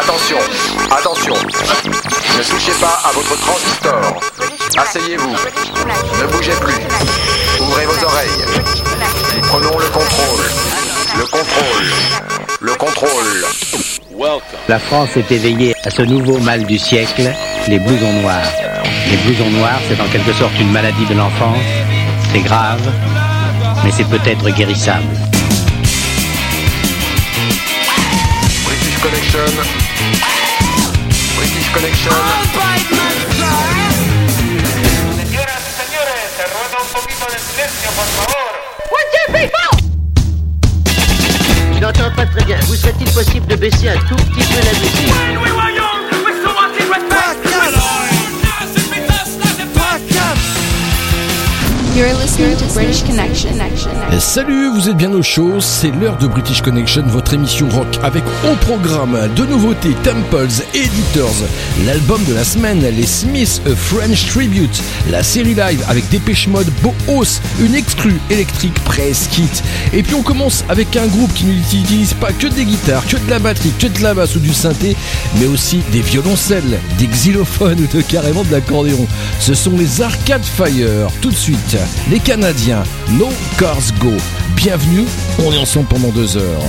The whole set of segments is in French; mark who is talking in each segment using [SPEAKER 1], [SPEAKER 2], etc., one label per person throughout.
[SPEAKER 1] Attention, attention. Ne touchez pas à votre transistor. Asseyez-vous. Ne bougez plus. Ouvrez vos oreilles. Prenons le contrôle. Le contrôle. Le contrôle.
[SPEAKER 2] La France est éveillée à ce nouveau mal du siècle, les blousons noirs. Les blousons noirs, c'est en quelque sorte une maladie de l'enfance. C'est grave, mais c'est peut-être guérissable.
[SPEAKER 1] British Connection. British Connection.
[SPEAKER 3] Señoras y señores, se ruega un poquito de silencio, por favor.
[SPEAKER 4] Je n'entends pas très bien. Vous serait-il possible de baisser un tout petit peu la musique?
[SPEAKER 5] Et salut, vous êtes bien au show, c'est l'heure de British Connection, votre émission rock avec au programme de nouveautés Temples Editors, l'album de la semaine, les Smiths A French Tribute, la série live avec Dépêche Mode, Boos, une exclue électrique press kit. Et puis on commence avec un groupe qui n'utilise pas que des guitares, que de la batterie, que de la basse ou du synthé, mais aussi des violoncelles, des xylophones ou de carrément de l'accordéon. Ce sont les Arcade Fire. Tout de suite, les Canadiens, No Cars Go. Bienvenue, on est ensemble pendant deux heures.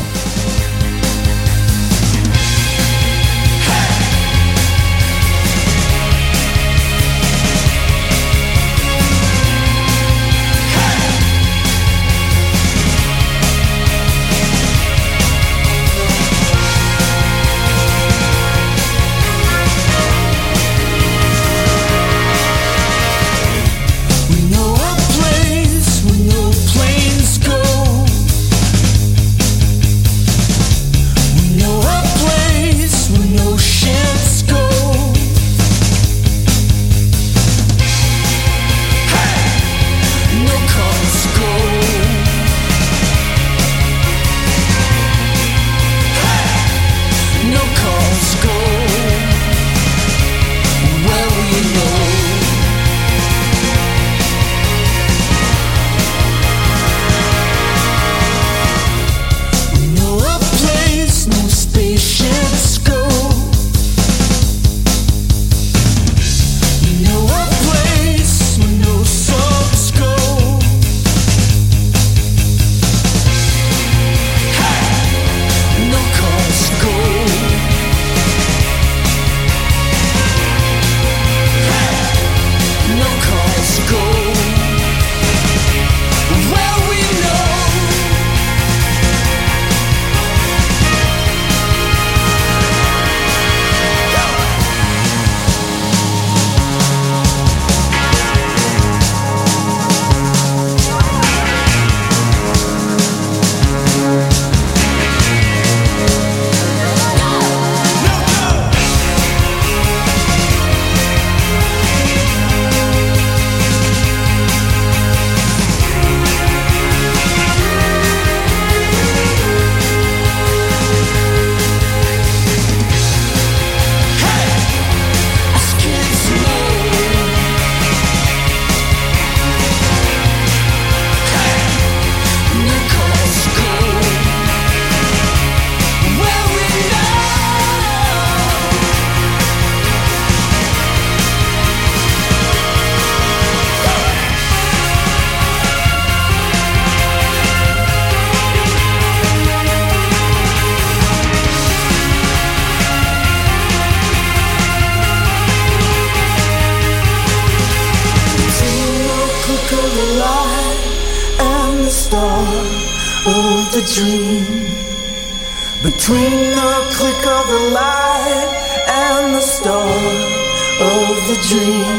[SPEAKER 6] Dream.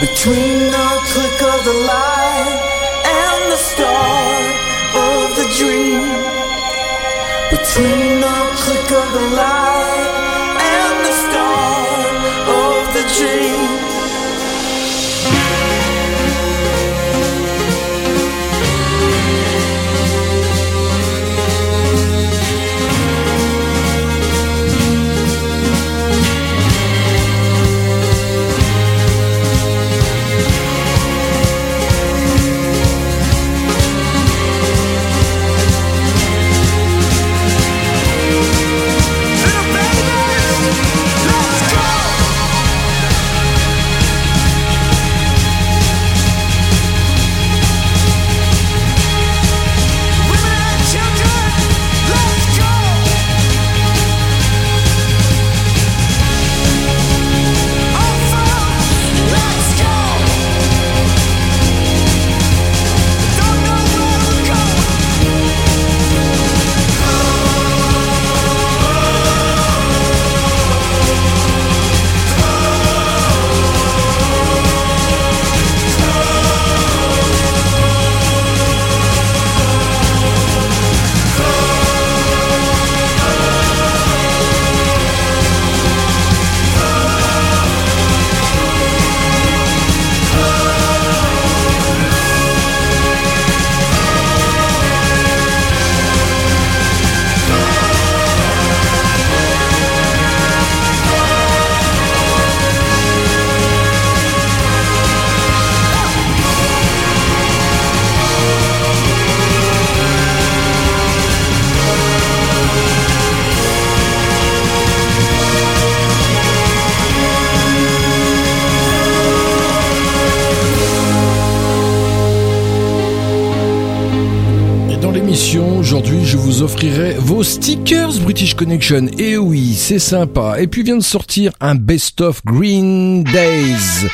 [SPEAKER 6] Between the click of the light and the start of the dream. Between the click of the light
[SPEAKER 7] vos stickers British Connection. Et oui, c'est sympa. Et puis vient de sortir un best-of Green Days.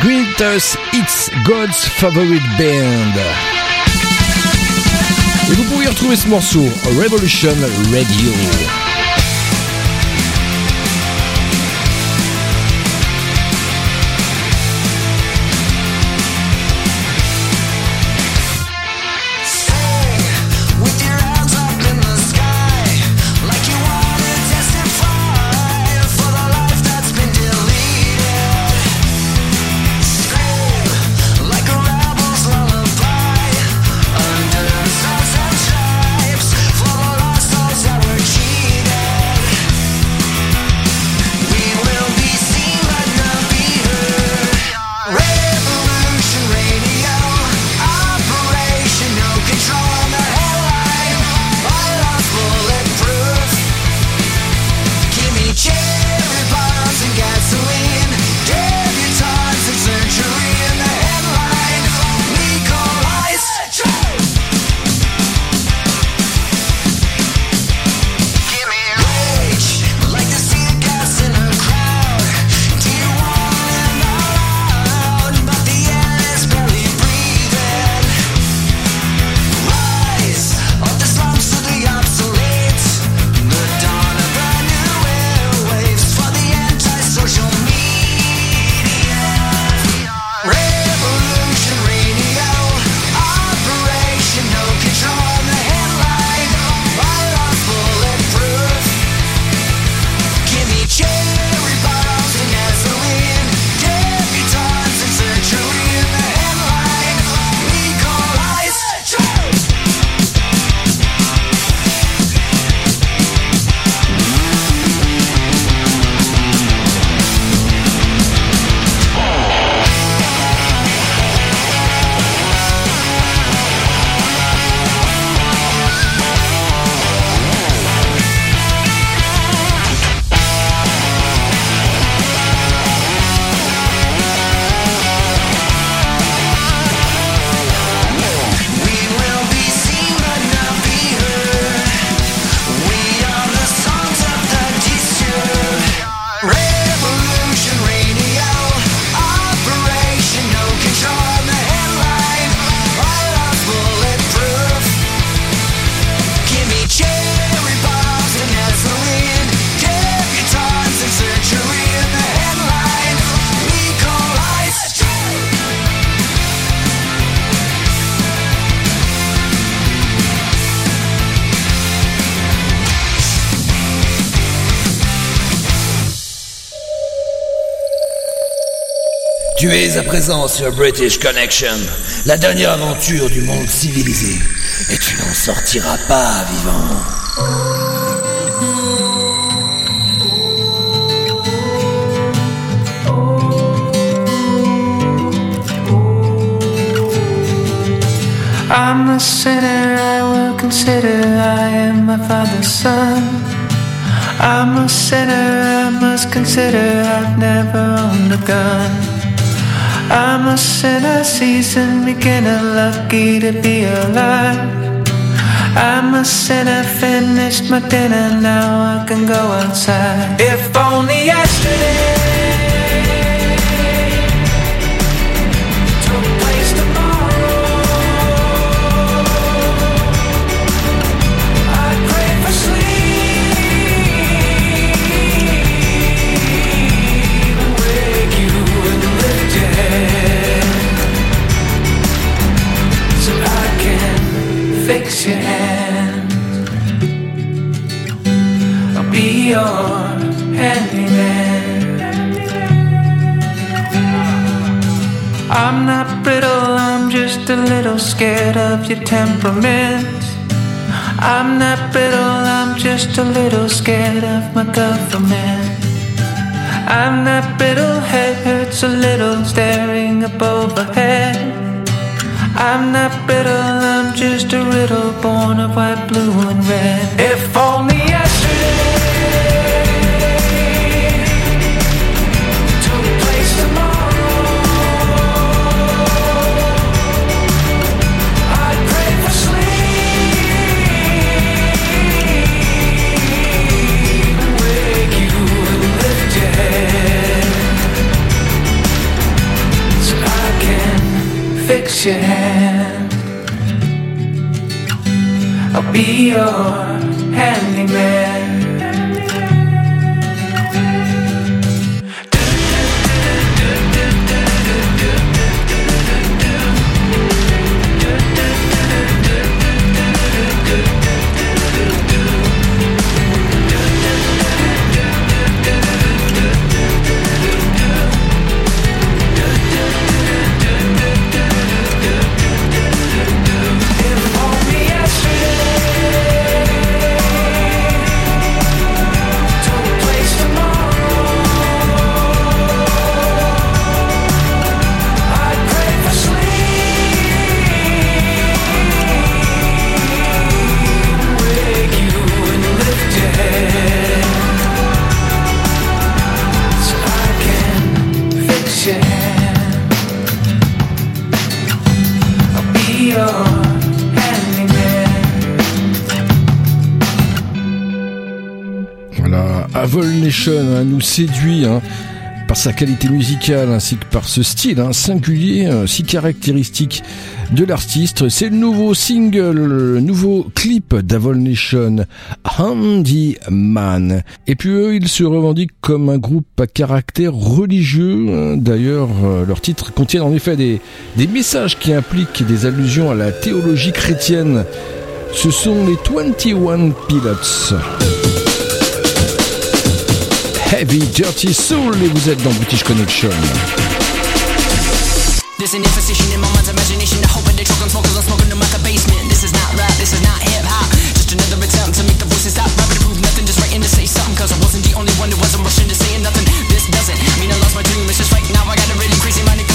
[SPEAKER 7] Greatest It's God's Favorite Band. Et vous pouvez retrouver ce morceau, Revolution Radio.
[SPEAKER 8] À présent sur British Connection, la dernière aventure du monde civilisé, et tu n'en sortiras pas vivant.
[SPEAKER 9] I'm the sinner I will consider I am my father's son. I'm a sinner I must consider I've never owned a gun. I'm a sinner, seasoned beginner, lucky to be alive. I'm a sinner, finished my dinner, now I can go outside. If only yesterday. Scared of your temperament. I'm not brittle, I'm just a little scared of my government. I'm not brittle, head hurts a little staring up overhead. I'm not brittle, I'm just a riddle born of white, blue, and red. If only fix your hand. I'll be your handyman.
[SPEAKER 10] Hein, nous séduit hein, par sa qualité musicale ainsi que par ce style hein, singulier, euh, si caractéristique de l'artiste. C'est le nouveau single, le nouveau clip d'Avol Nation, Handy Man. Et puis eux, ils se revendiquent comme un groupe à caractère religieux. D'ailleurs, euh, leurs titres contiennent en effet des, des messages qui impliquent des allusions à la théologie chrétienne. Ce sont les 21 Pilots. Heavy Dirty Soul et vous êtes dans British Connection. There's an imposition in my mind's imagination. The hope of the truck I'm smoking, I'm smoking them like a basement. This is not rap, this is not hip hop Just another attempt to make the voices stop rapping to prove nothing, just writing to say something Cause I wasn't the only one who wasn't rushing to saying nothing. This doesn't mean I lost my dream, it's just right now I got a really crazy mind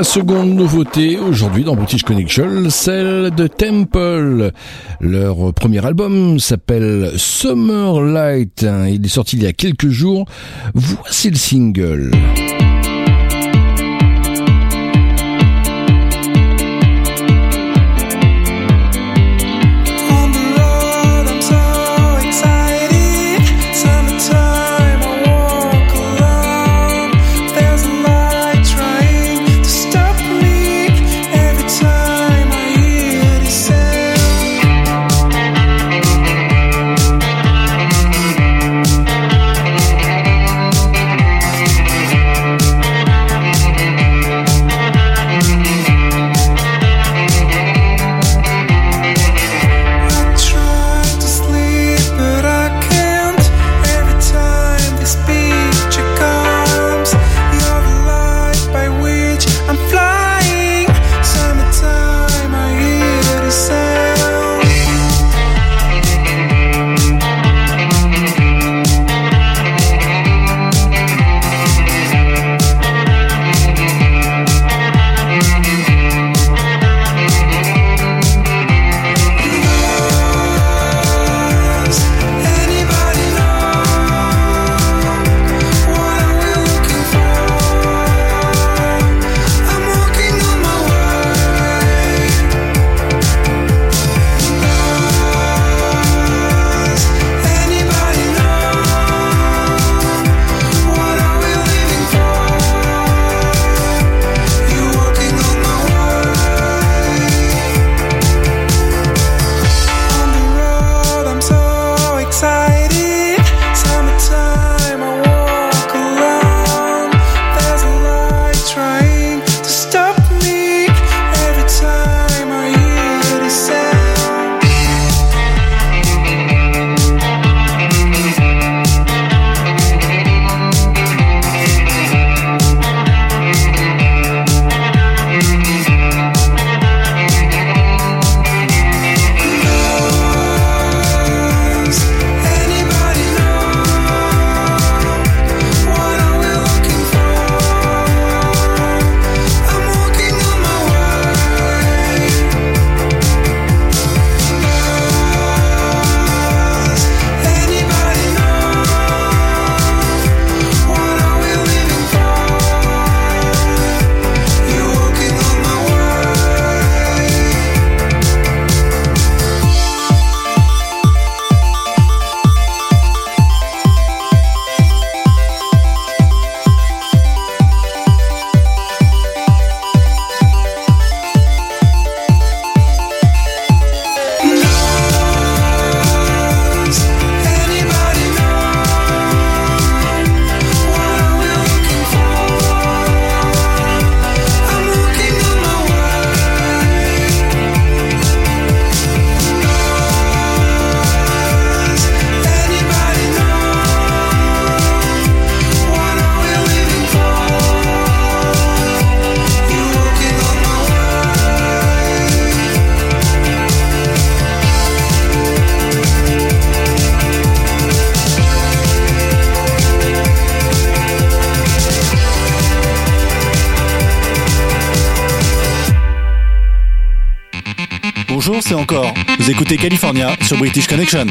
[SPEAKER 11] la seconde nouveauté aujourd'hui dans British Connection, celle de Temple. Leur premier album s'appelle Summer Light. Il est sorti il y a quelques jours. Voici le single.
[SPEAKER 12] California sur British Connection.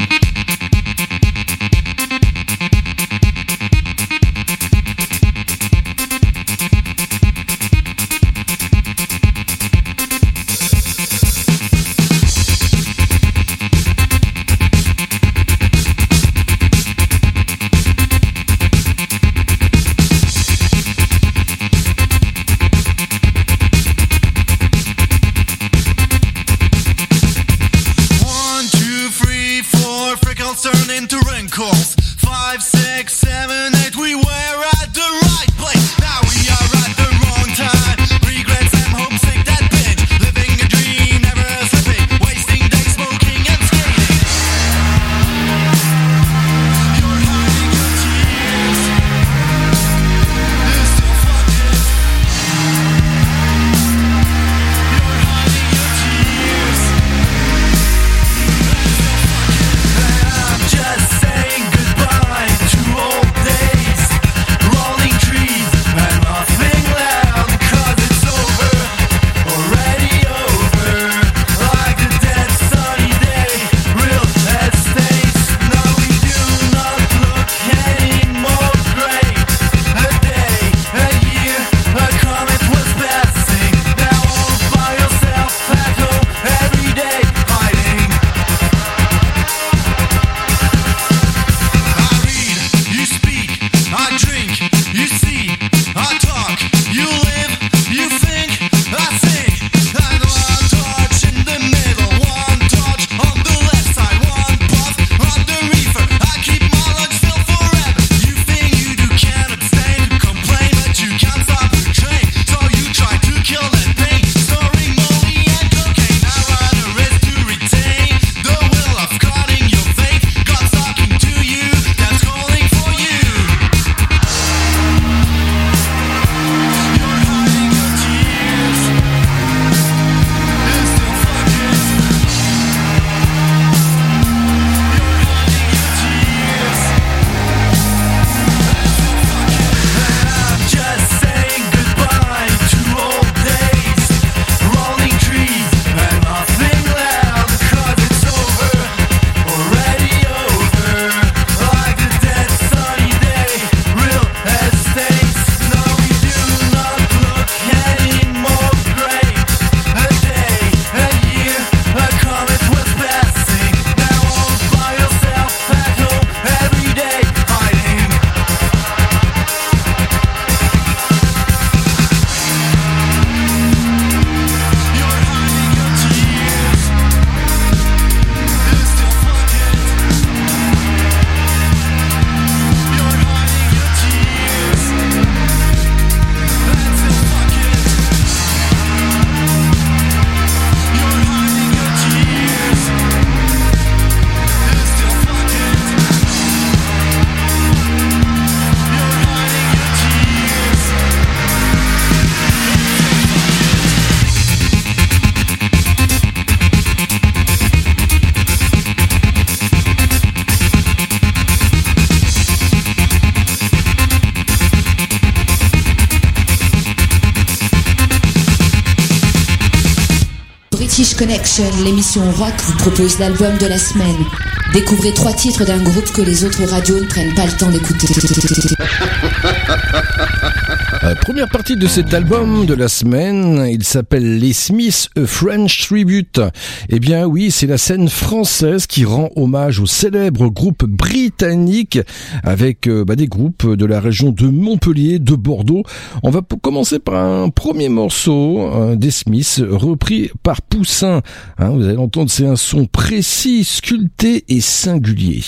[SPEAKER 13] L'émission rock vous propose l'album de la semaine. Découvrez trois titres d'un groupe que les autres radios ne prennent pas le temps d'écouter.
[SPEAKER 14] Euh, première partie de cet album de la semaine, il s'appelle Les Smiths A French Tribute. Eh bien oui, c'est la scène française qui rend hommage au célèbre groupe britannique avec euh, bah, des groupes de la région de Montpellier, de Bordeaux. On va commencer par un premier morceau euh, des Smiths repris par Poussin. Hein, vous allez l'entendre, c'est un son précis, sculpté et singulier.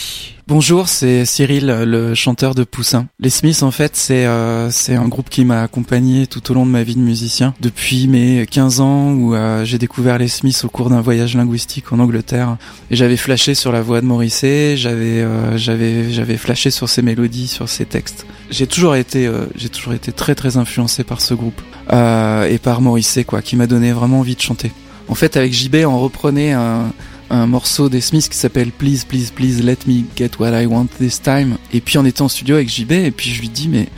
[SPEAKER 15] Bonjour, c'est Cyril, le chanteur de Poussin. Les Smiths, en fait, c'est euh, un groupe qui m'a accompagné tout au long de ma vie de musicien. Depuis mes 15 ans où euh, j'ai découvert les Smiths au cours d'un voyage linguistique en Angleterre. Et j'avais flashé sur la voix de Morrissey, j'avais euh, flashé sur ses mélodies, sur ses textes. J'ai toujours été euh, j'ai toujours été très très influencé par ce groupe euh, et par Morrissey quoi, qui m'a donné vraiment envie de chanter. En fait, avec JB, on reprenait un un morceau des Smiths qui s'appelle Please, Please, Please Let Me Get What I Want This Time. Et puis on était en studio avec JB et puis je lui dis mais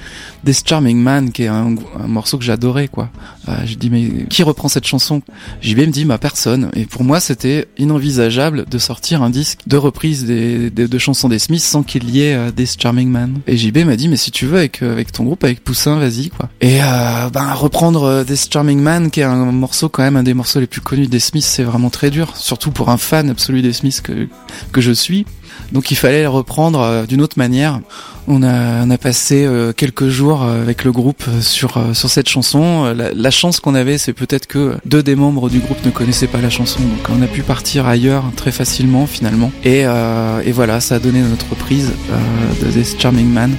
[SPEAKER 15] This Charming Man qui est un, morceau que j'adorais quoi. Euh, je dis mais qui reprend cette chanson? JB me dit ma personne. Et pour moi c'était inenvisageable de sortir un disque de reprise des, des- de chansons des Smiths sans qu'il y ait euh, This Charming Man. Et JB m'a dit mais si tu veux avec euh, avec ton groupe avec Poussin vas-y quoi. Et euh, ben reprendre euh, This Charming Man qui est un morceau quand même un des morceaux les plus connus des Smiths c'est vraiment très dur surtout pour un fan absolu des Smiths que que je suis. Donc il fallait le reprendre euh, d'une autre manière. On a, passé euh, quelques jours euh, avec le groupe sur sur cette chanson. La, chance qu'on avait, c'est peut-être que deux des membres du groupe ne connaissaient pas la chanson, donc on a pu partir ailleurs très facilement finalement. Et, voilà, ça a donné notre reprise euh, de This Charming Man.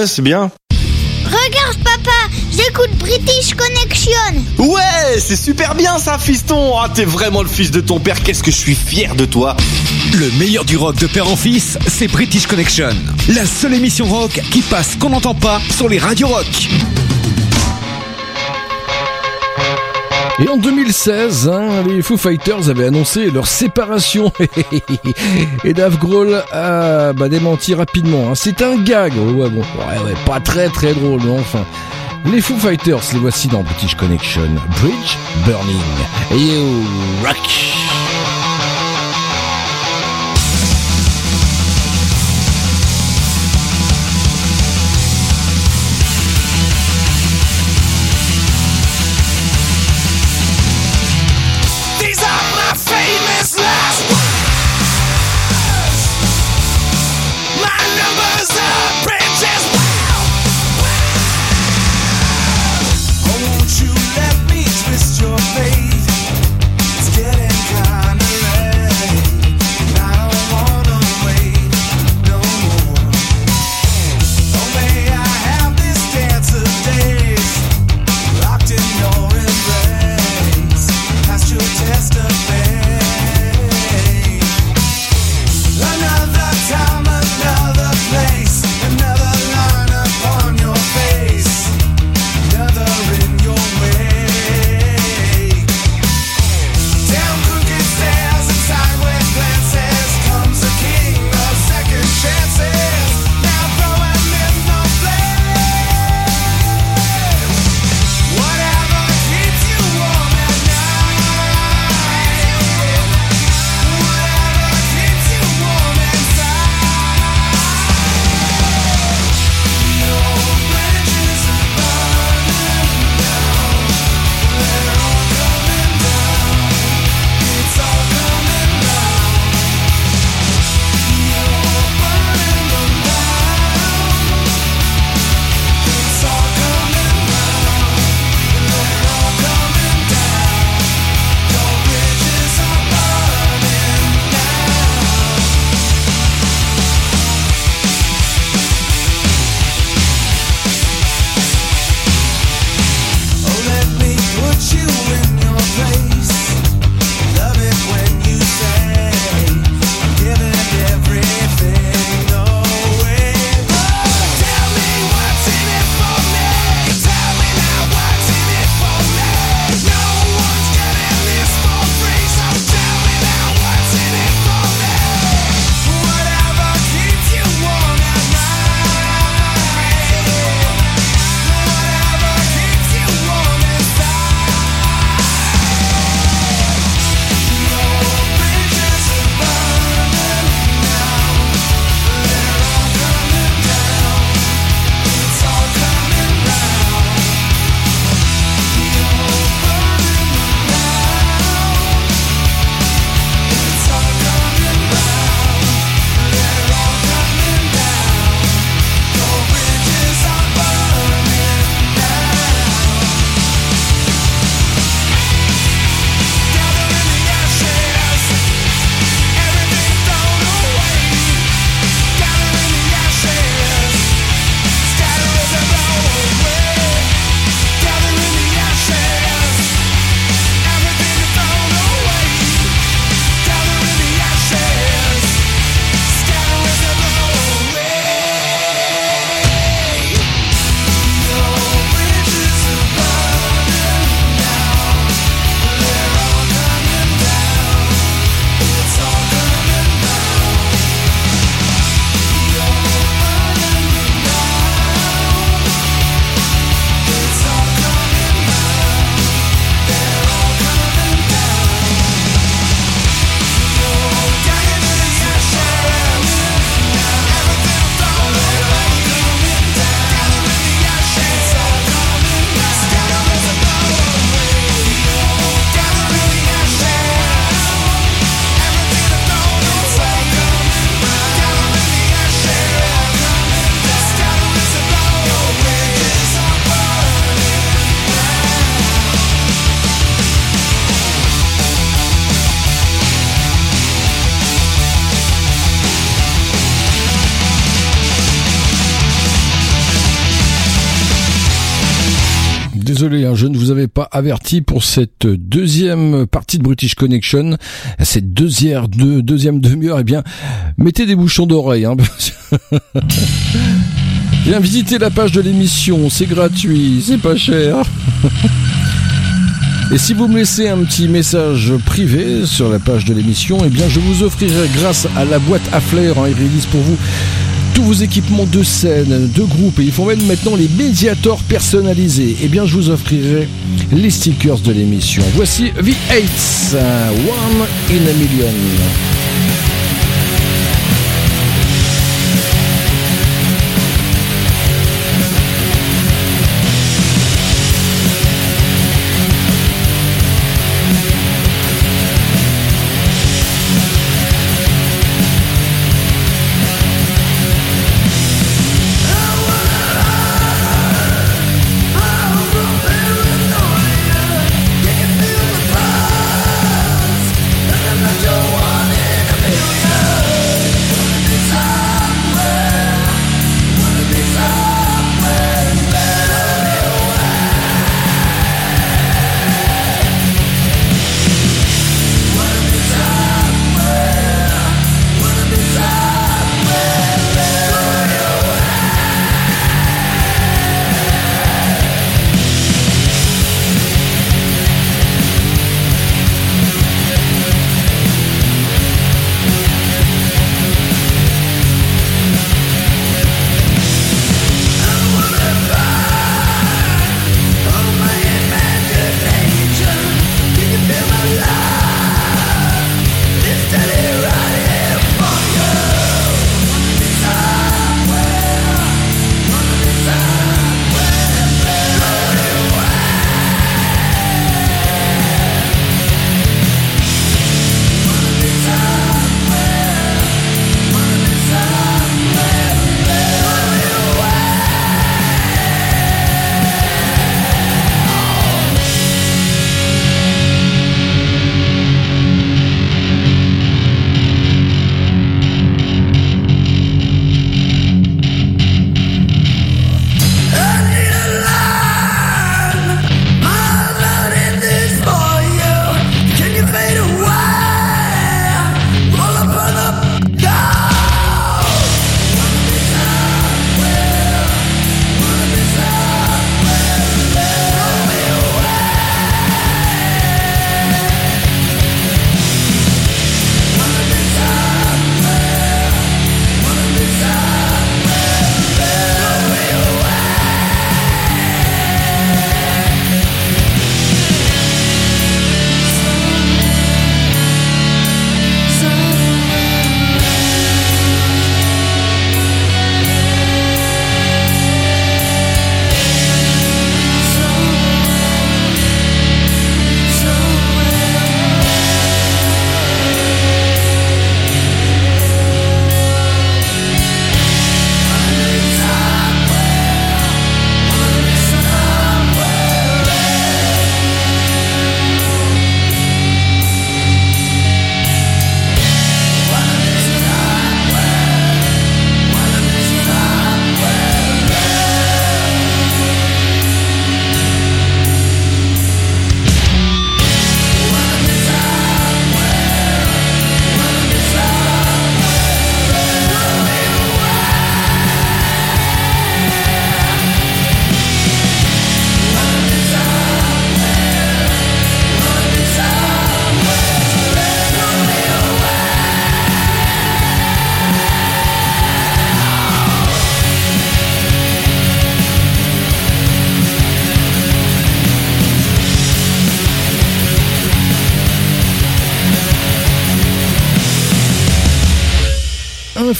[SPEAKER 16] Ouais, c'est bien.
[SPEAKER 17] Regarde papa, j'écoute British Connection.
[SPEAKER 16] Ouais, c'est super bien ça, fiston. Ah, t'es vraiment le fils de ton père. Qu'est-ce que je suis fier de toi.
[SPEAKER 18] Le meilleur du rock de père en fils, c'est British Connection. La seule émission rock qui passe qu'on n'entend pas sur les radios rock.
[SPEAKER 14] Et en 2016, hein, les Foo Fighters avaient annoncé leur séparation. Et Dave Grohl a bah, démenti rapidement. hein. C'est un gag. Ouais, bon, ouais, ouais, pas très très drôle, mais enfin. Les Foo Fighters, les voici dans British Connection. Bridge Burning. You rock. Averti pour cette deuxième partie de British Connection, cette deuxième, deux, deuxième demi-heure. Eh bien, mettez des bouchons d'oreille. Hein, Viens visiter la page de l'émission, c'est gratuit, c'est pas cher. Et si vous me laissez un petit message privé sur la page de l'émission, eh bien je vous offrirai grâce à la boîte à flair, hein, ils réalisent pour vous tous vos équipements de scène, de groupe, et ils font même maintenant les médiators personnalisés. Eh bien je vous offrirai les stickers de l'émission. Voici V8, One in a Million.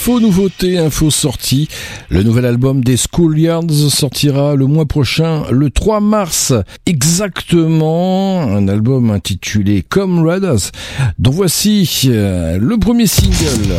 [SPEAKER 14] Info nouveauté, info sortie. Le nouvel album des Schoolyards sortira le mois prochain, le 3 mars. Exactement. Un album intitulé Comrades, dont voici euh, le premier single.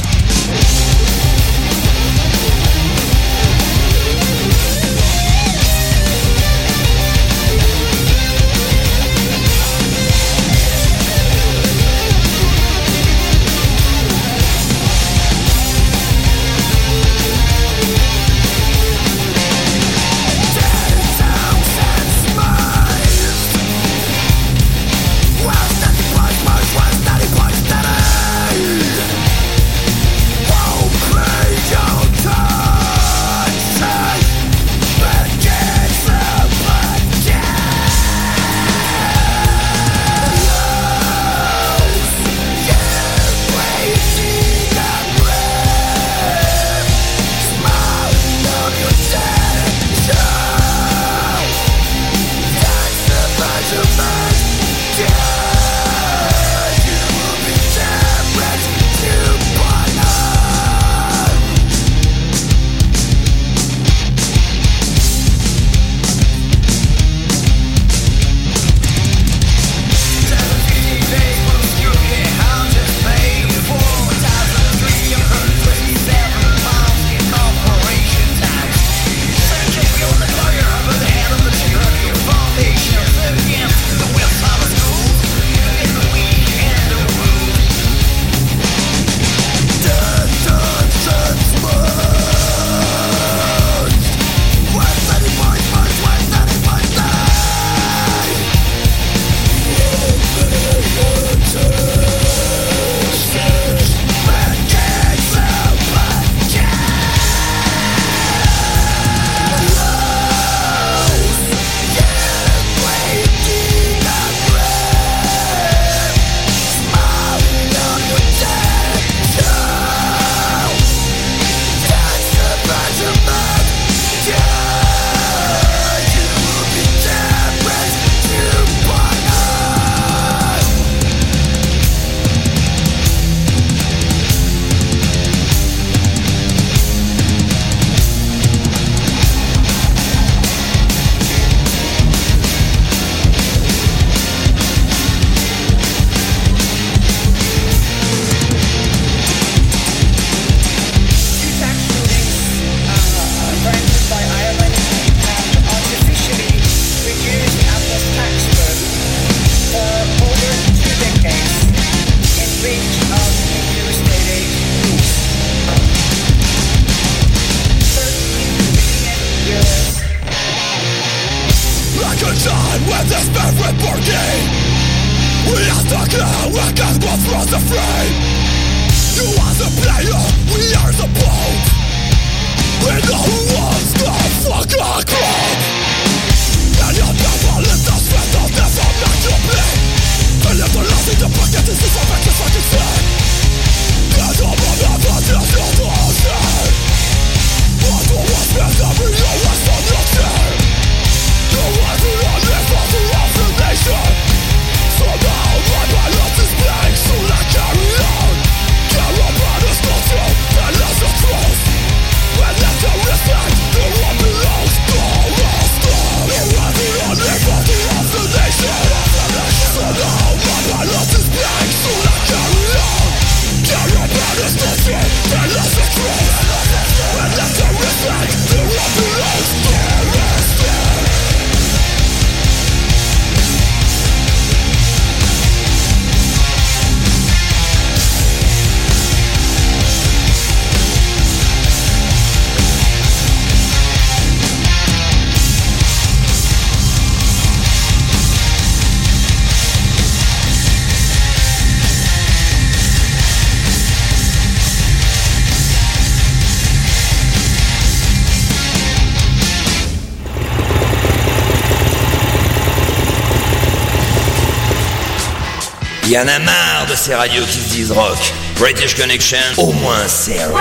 [SPEAKER 19] Il
[SPEAKER 8] y en a marre de ces radios qui se disent rock. British Connection, au moins c'est rock.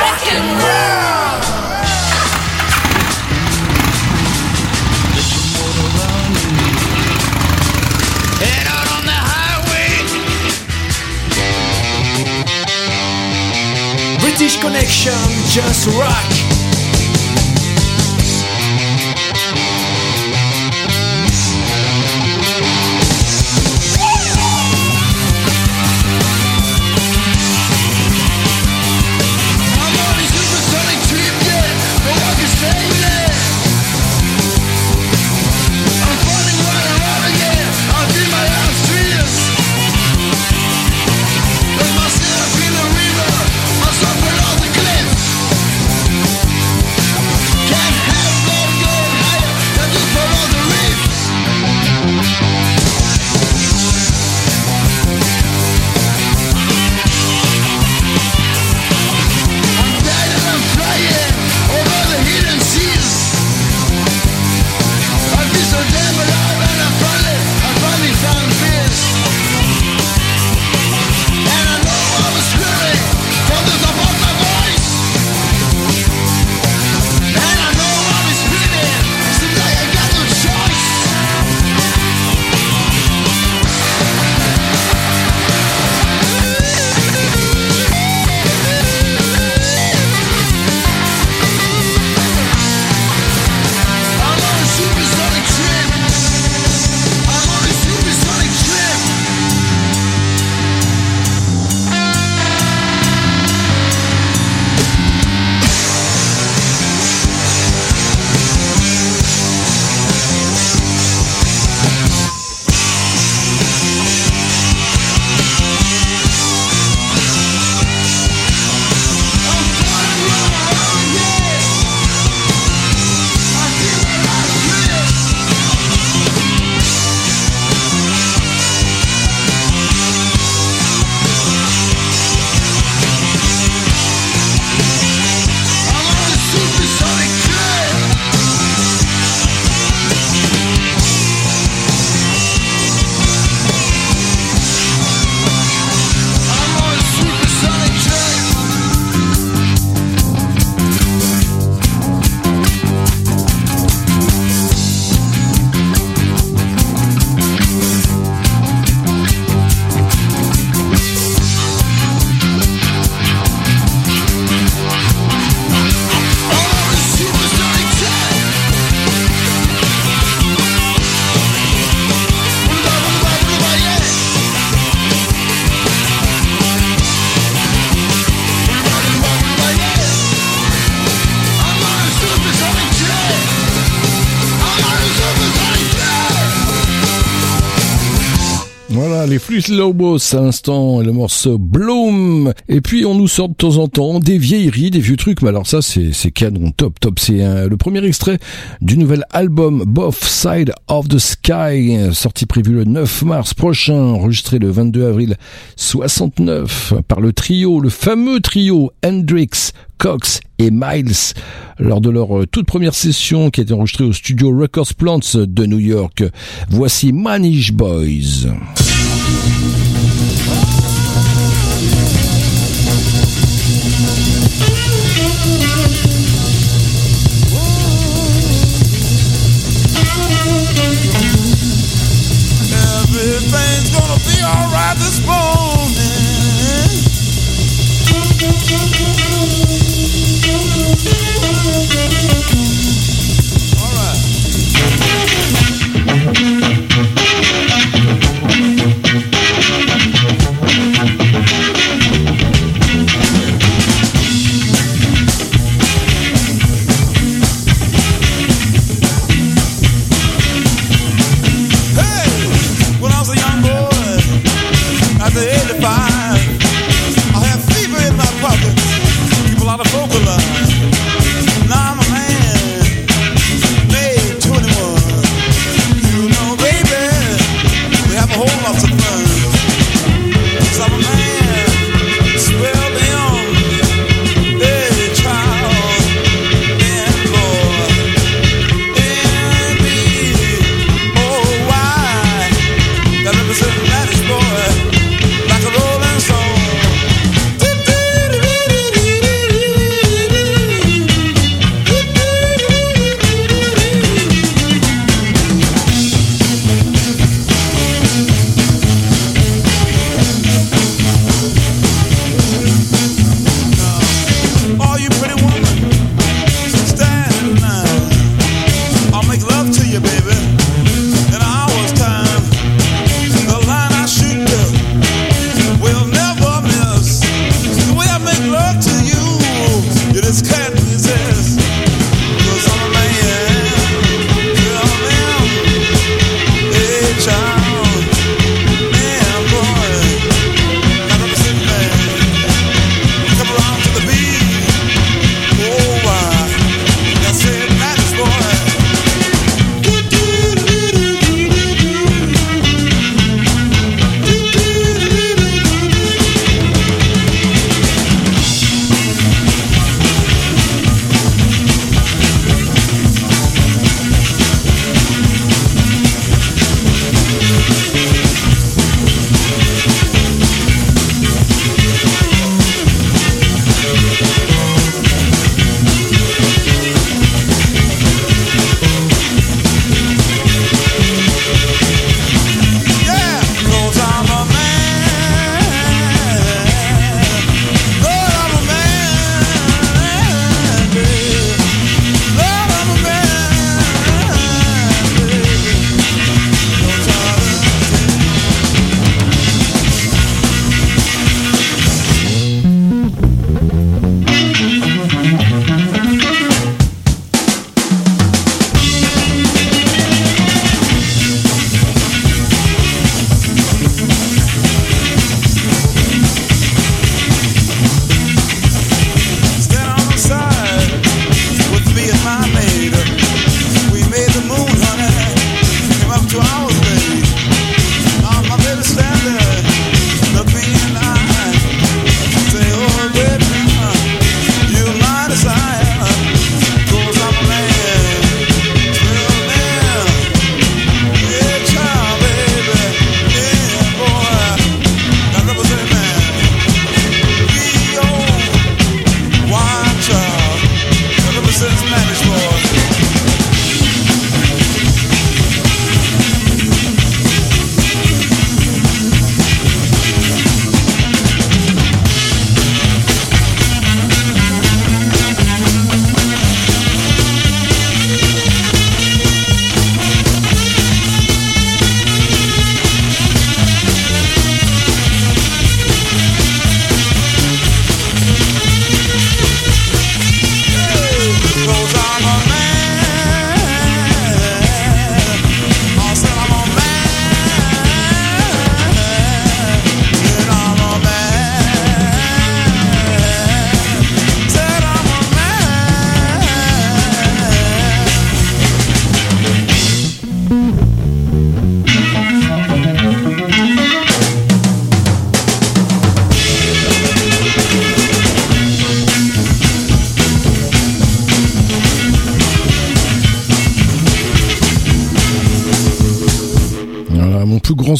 [SPEAKER 12] British Connection, just rock.
[SPEAKER 14] Lobos à l'instant, le morceau Bloom. Et puis on nous sort de temps en temps des vieilleries, des vieux trucs, mais alors ça c'est c'est canon, top, top. C'est euh, le premier extrait du nouvel album Both Side of the Sky, sorti prévu le 9 mars prochain, enregistré le 22 avril 69 par le trio, le fameux trio Hendrix, Cox et Miles lors de leur euh, toute première session qui a été enregistrée au studio Records Plants de New York. Voici Manish Boys.
[SPEAKER 19] Be alright this When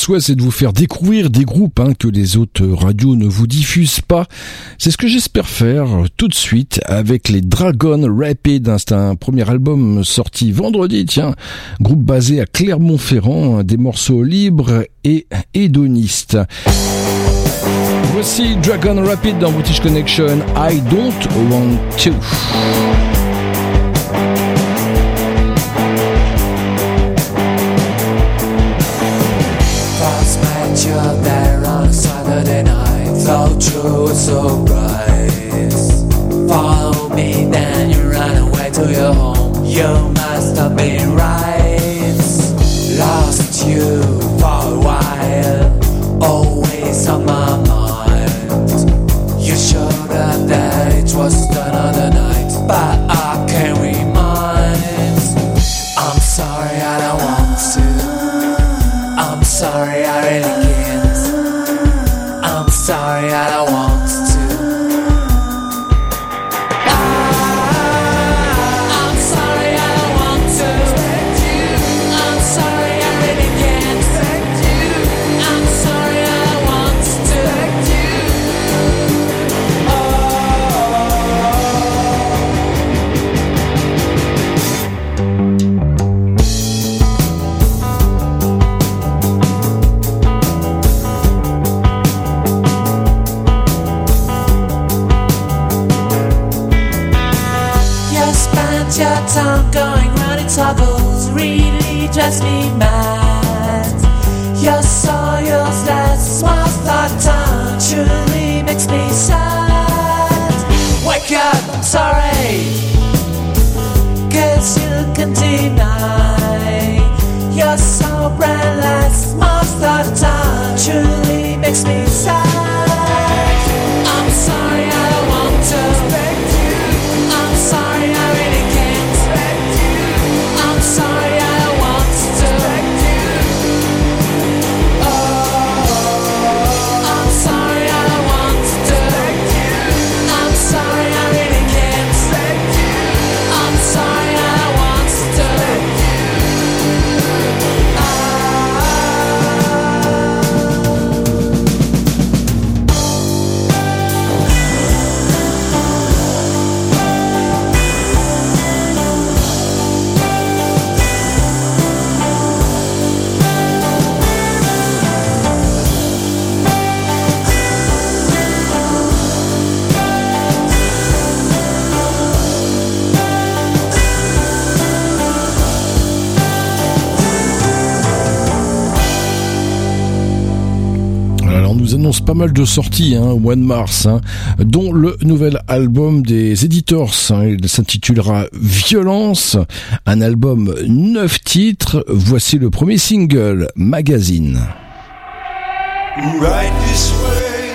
[SPEAKER 14] souhait, c'est de vous faire découvrir des groupes hein, que les autres radios ne vous diffusent pas. C'est ce que j'espère faire tout de suite avec les Dragon Rapid. Hein. C'est un premier album sorti vendredi, tiens. Groupe basé à Clermont-Ferrand, hein, des morceaux libres et hédonistes. Voici Dragon Rapid dans British Connection. I don't want to.
[SPEAKER 9] First met you there on a Saturday night. You were so bright. Follow me, then you ran away to your home. You must have been right. Lost you for a while, always on my mind. You showed up that it was another night, but drives me mad. You saw yours last smile that time, truly makes me sad. Wake up, I'm sorry, cause you can deny. You're so brand last smile that time, truly makes me sad.
[SPEAKER 14] Annonce pas mal de sorties hein, au mois de mars, hein, dont le nouvel album des Editors. hein, il s'intitulera Violence, un album neuf titres. Voici le premier single, Magazine.
[SPEAKER 12] Right this way.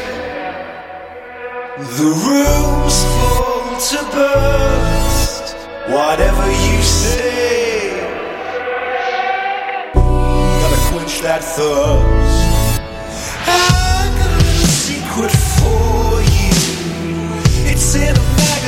[SPEAKER 12] The room's full to burst. Whatever you say, gotta quench that thirst.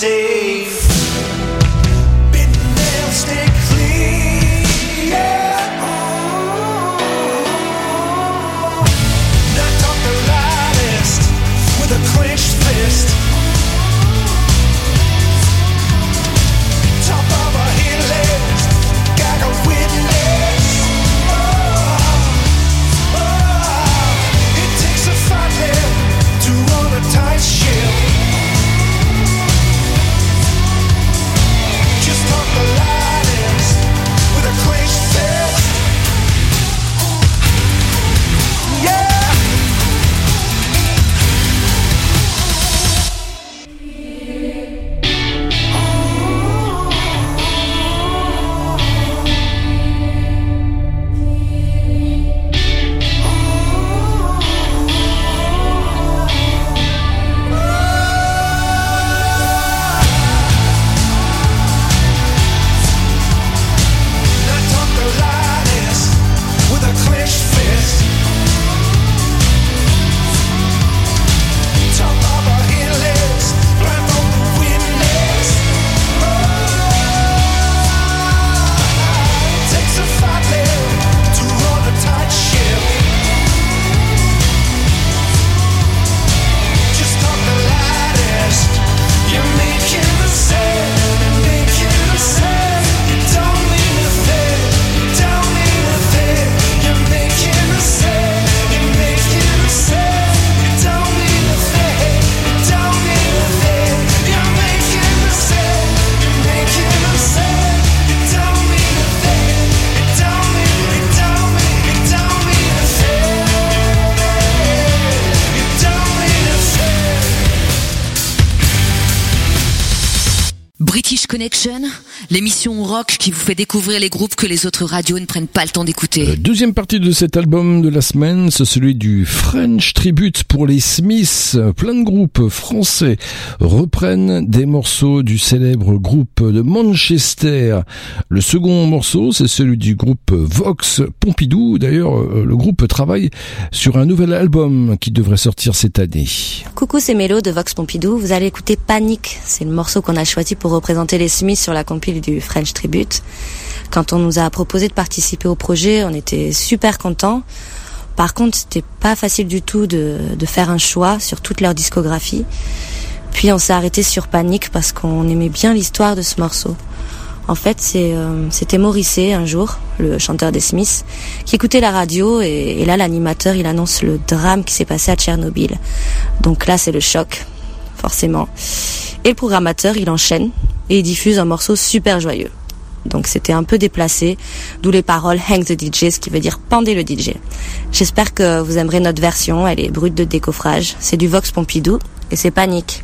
[SPEAKER 20] see. Connection, l'émission rock qui vous fait découvrir les groupes que les autres radios ne prennent pas le temps d'écouter.
[SPEAKER 14] Euh, Deuxième partie de cet album de la semaine, c'est celui du French Tribute pour les Smiths. Plein de groupes français reprennent des morceaux du célèbre groupe de Manchester. Le second morceau, c'est celui du groupe Vox Pompidou. D'ailleurs, euh, le groupe travaille sur un nouvel album qui devrait sortir cette année.
[SPEAKER 21] Coucou, c'est Mélo de Vox Pompidou. Vous allez écouter Panic. C'est le morceau qu'on a choisi pour représenter les Smiths sur la compile du French Tribute. Quand on nous a proposé de participer au projet, on était super contents. Par contre, c'était pas facile du tout de, faire un choix sur toute leur discographie. Puis on s'est arrêté sur Panic parce qu'on aimait bien l'histoire de ce morceau. En fait, euh, c'était Morrissey un jour, le chanteur des Smiths, qui écoutait la radio et, et là l'animateur il annonce le drame qui s'est passé à Tchernobyl. Donc là c'est le choc, forcément. Et le programmateur il enchaîne et il diffuse un morceau super joyeux. Donc c'était un peu déplacé, d'où les paroles Hang the DJ, ce qui veut dire pendez le DJ. J'espère que vous aimerez notre version, elle est brute de décoffrage. C'est du Vox Pompidou et c'est panique.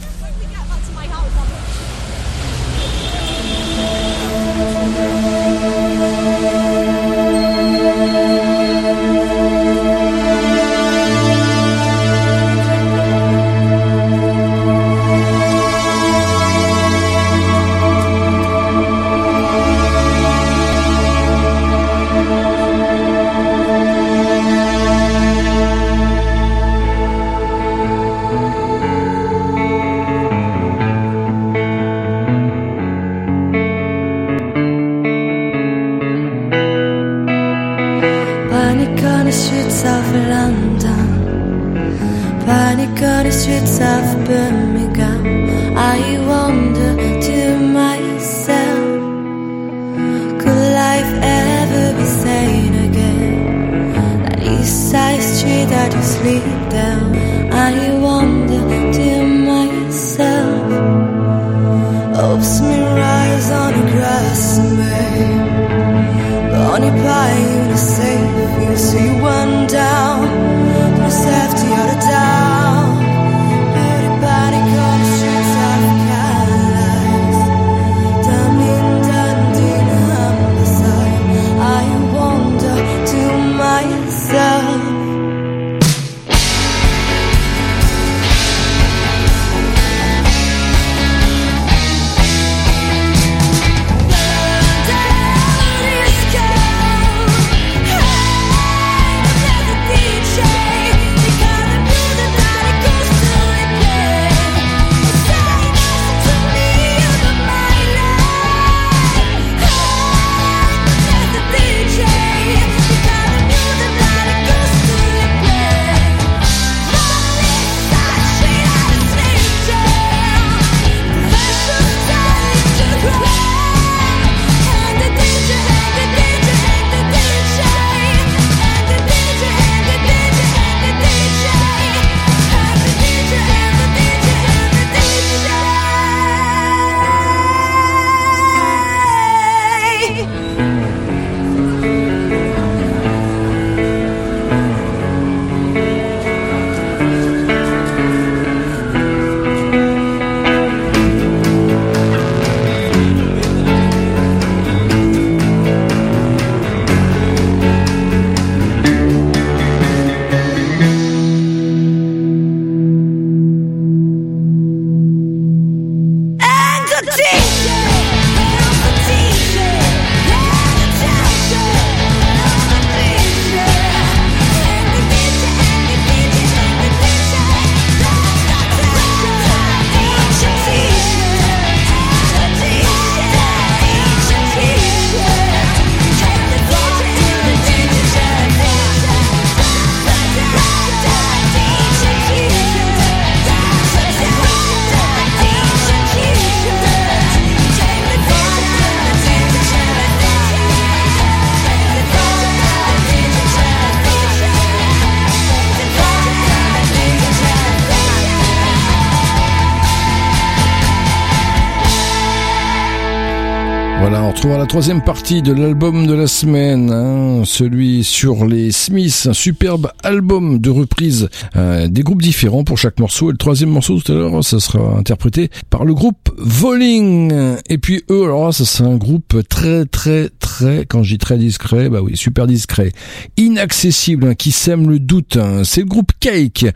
[SPEAKER 14] Troisième partie de l'album de la semaine, hein, celui sur les Smiths, un superbe album de reprise euh, des groupes différents pour chaque morceau. Et le troisième morceau tout à l'heure, ça sera interprété par le groupe Voling. Et puis eux, alors ça c'est un groupe très très très, quand je dis très discret, bah oui, super discret, inaccessible, hein, qui sème le doute. Hein. C'est le groupe Cake.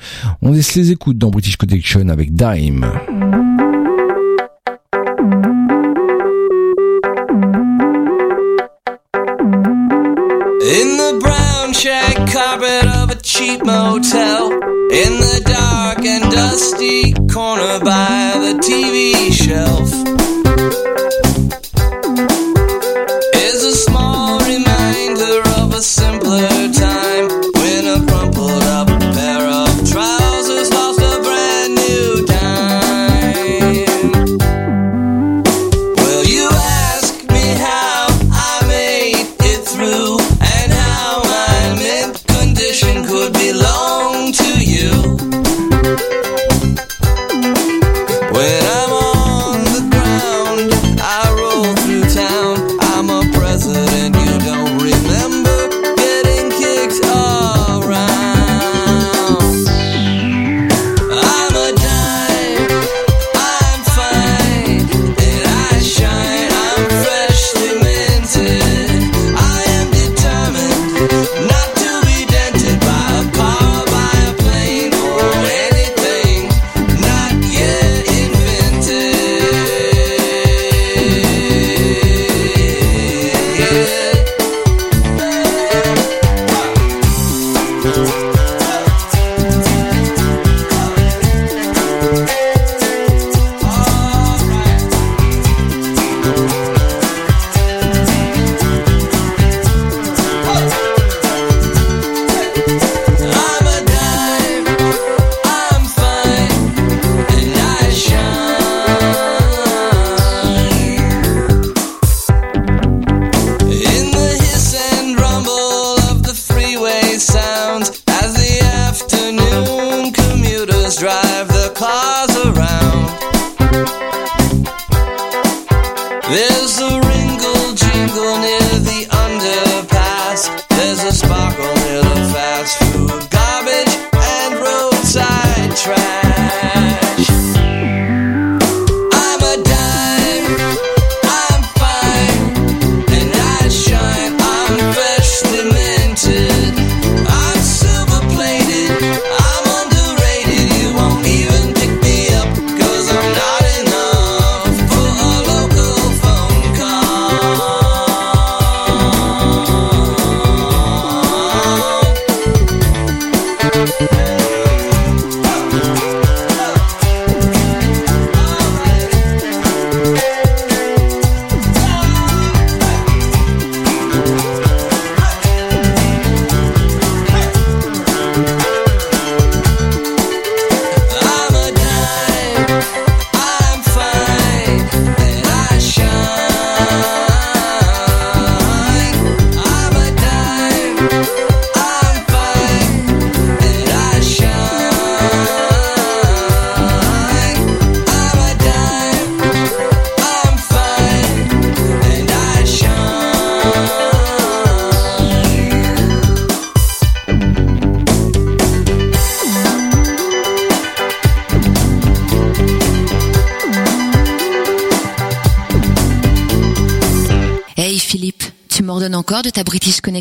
[SPEAKER 14] On laisse les écoutes dans British Connection avec Dime.
[SPEAKER 22] In the brown shag carpet of a cheap motel, in the dark and dusty corner by the TV shelf,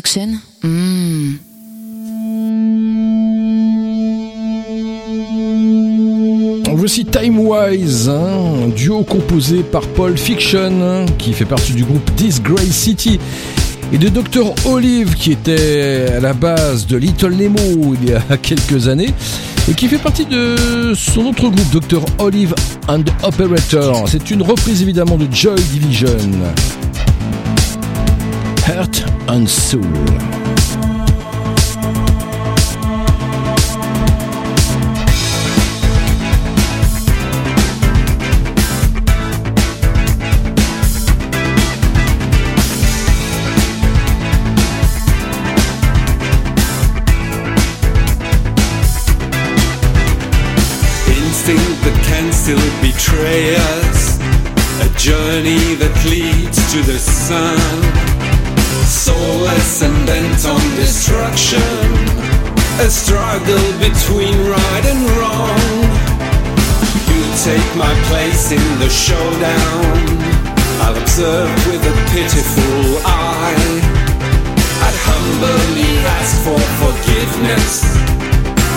[SPEAKER 20] Connection Hmm.
[SPEAKER 14] Voici Time Wise, hein, un duo composé par Paul Fiction, hein, qui fait partie du groupe Disgrace City, et de Dr. Olive, qui était à la base de Little Nemo il y a quelques années, et qui fait partie de son autre groupe, Dr. Olive and Operator. C'est une reprise évidemment de Joy Division. Heart and Soul.
[SPEAKER 10] Instinct that can still betray us. A
[SPEAKER 12] journey that leads to the sun. A struggle between right and wrong. You take my place in the showdown. I'll observe with a pitiful eye. I'd humbly ask for forgiveness.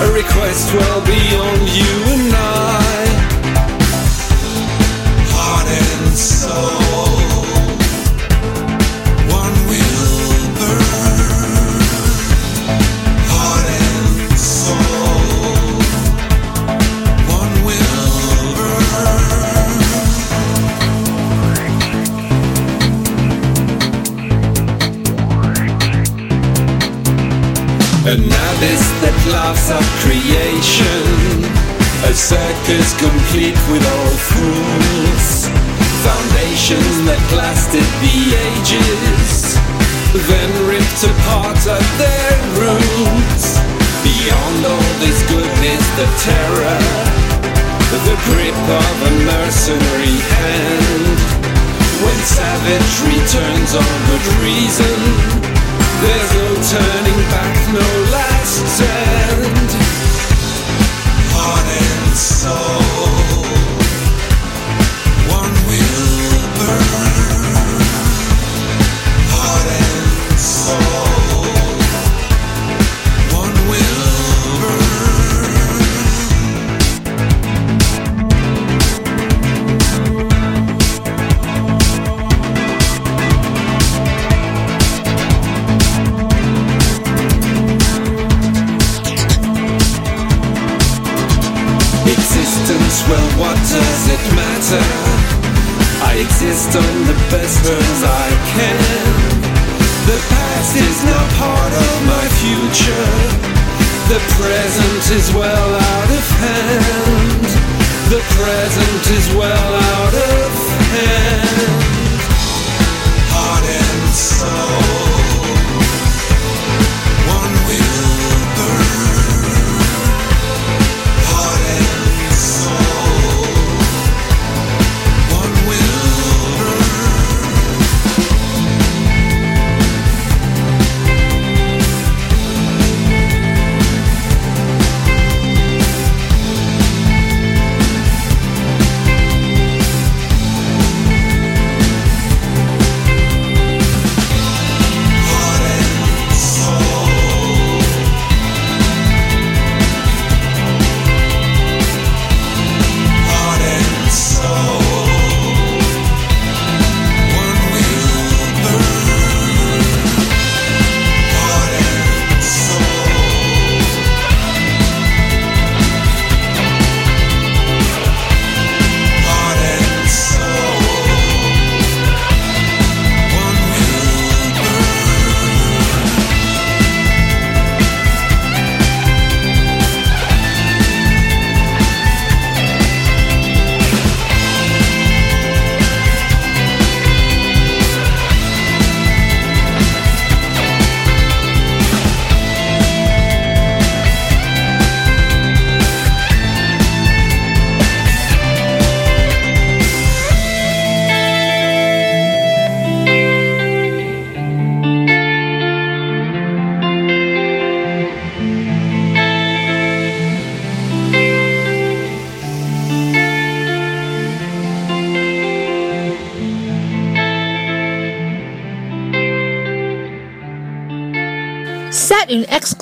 [SPEAKER 12] A request well beyond you and I. Heart and soul. Laughs at creation. A circus complete with all fools. Foundations that lasted the ages. Then ripped apart at their roots. Beyond all this goodness, the terror. The grip of a mercenary hand. When savagery turns on good reason there's no turning back, no last stand. Heart and soul,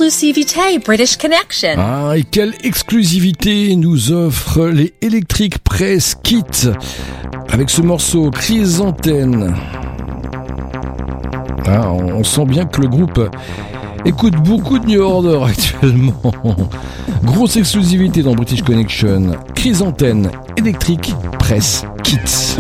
[SPEAKER 10] exclusivité British Connection.
[SPEAKER 14] Ah, et quelle exclusivité nous offre les Electric Press Kit avec ce morceau Chrysanthème. Ah, on on sent bien que le groupe écoute beaucoup de New Order actuellement. Grosse exclusivité dans British Connection. Chrysanthème Electric Press Kit.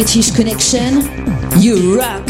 [SPEAKER 20] British Connection, you rock.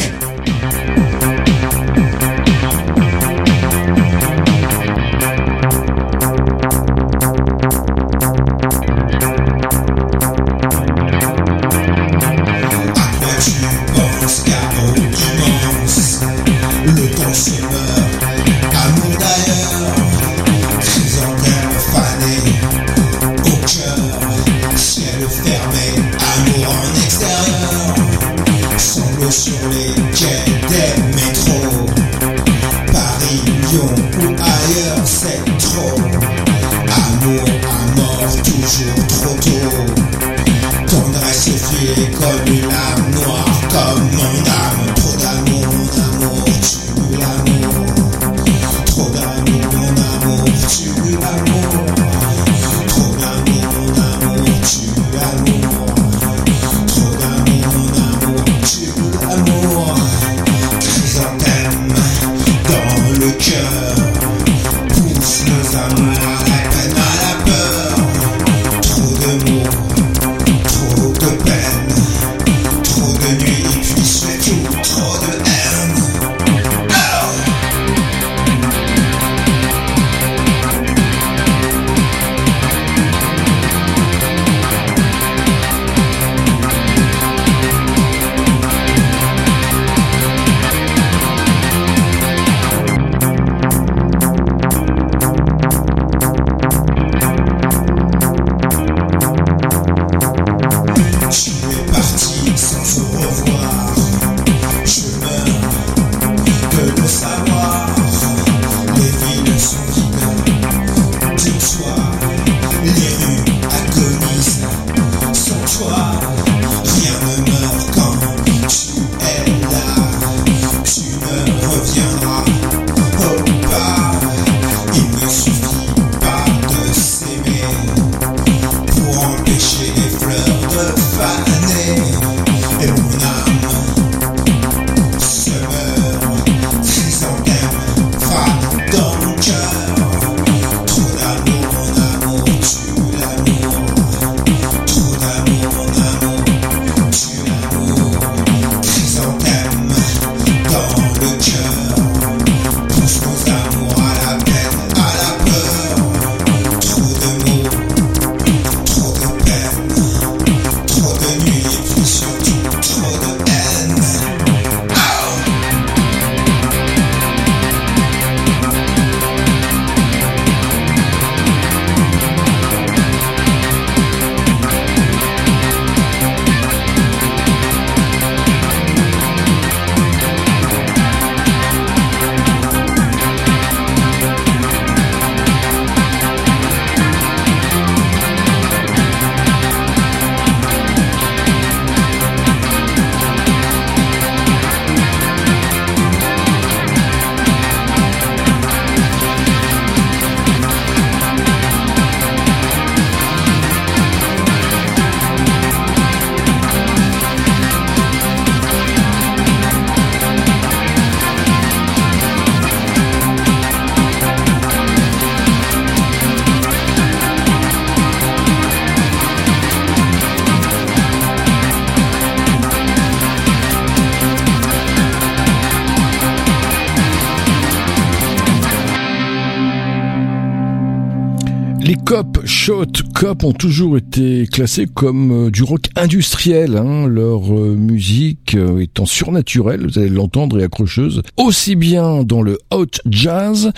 [SPEAKER 14] Les Cop, Shot, Cop ont toujours été classés comme euh, du rock industriel, hein, leur euh, musique euh, étant surnaturelle, vous allez l'entendre et accrocheuse, aussi bien dans le hot jazz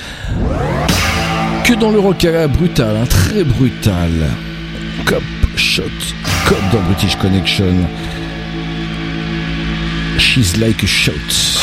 [SPEAKER 14] que dans le rock brutal, hein, très brutal. Cop, Shot, Cop dans British Connection. She's like a shot.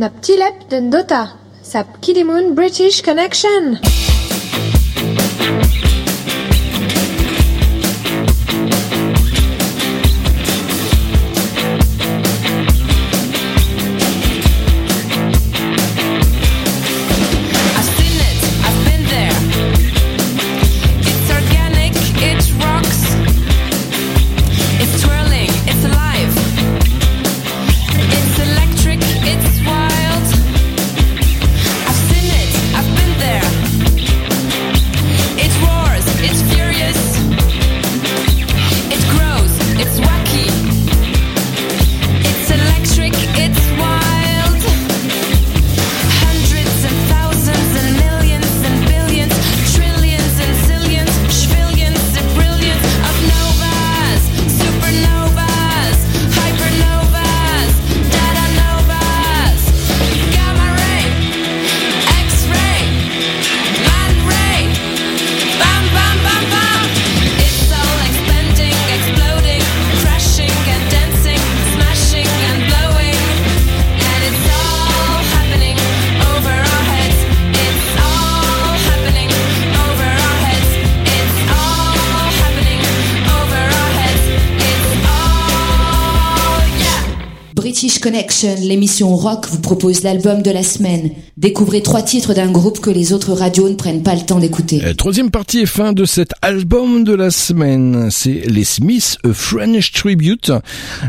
[SPEAKER 10] Stolt, nap tilep den dota. Kidimun British Connection.
[SPEAKER 13] L'émission rock, vous propose l'album de la semaine. Découvrez trois titres d'un groupe que les autres radios ne prennent pas le temps d'écouter.
[SPEAKER 14] Euh, Troisième partie et fin de cet album de la semaine, c'est les Smiths A French Tribute.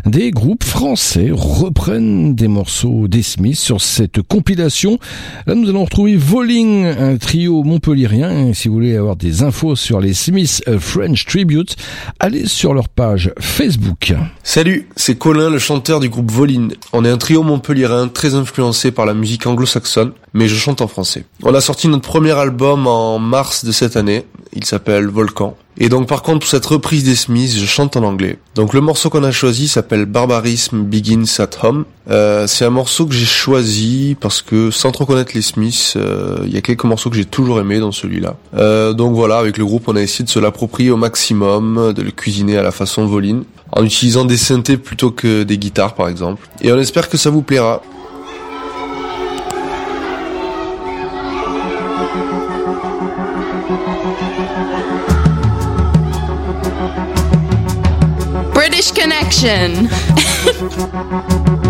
[SPEAKER 14] Des groupes français reprennent des morceaux des Smiths sur cette compilation. Là, nous allons retrouver Voling, un trio montpellierien. Et si vous voulez avoir des infos sur les Smiths A French Tribute, allez sur leur page Facebook.
[SPEAKER 23] Salut, c'est Colin, le chanteur du groupe Voline. On est un trio montpelliérain très influencé par la musique anglo-saxonne, mais je chante en français. On a sorti notre premier album en mars de cette année. Il s'appelle Volcan. Et donc par contre, pour cette reprise des Smiths, je chante en anglais. Donc le morceau qu'on a choisi s'appelle Barbarism Begins at Home. Euh, c'est un morceau que j'ai choisi parce que sans trop connaître les Smiths, euh, il y a quelques morceaux que j'ai toujours aimés dans celui-là. Euh, donc voilà, avec le groupe, on a essayé de se l'approprier au maximum, de le cuisiner à la façon voline, en utilisant des synthés plutôt que des guitares par exemple. Et on espère que ça vous plaira.
[SPEAKER 24] British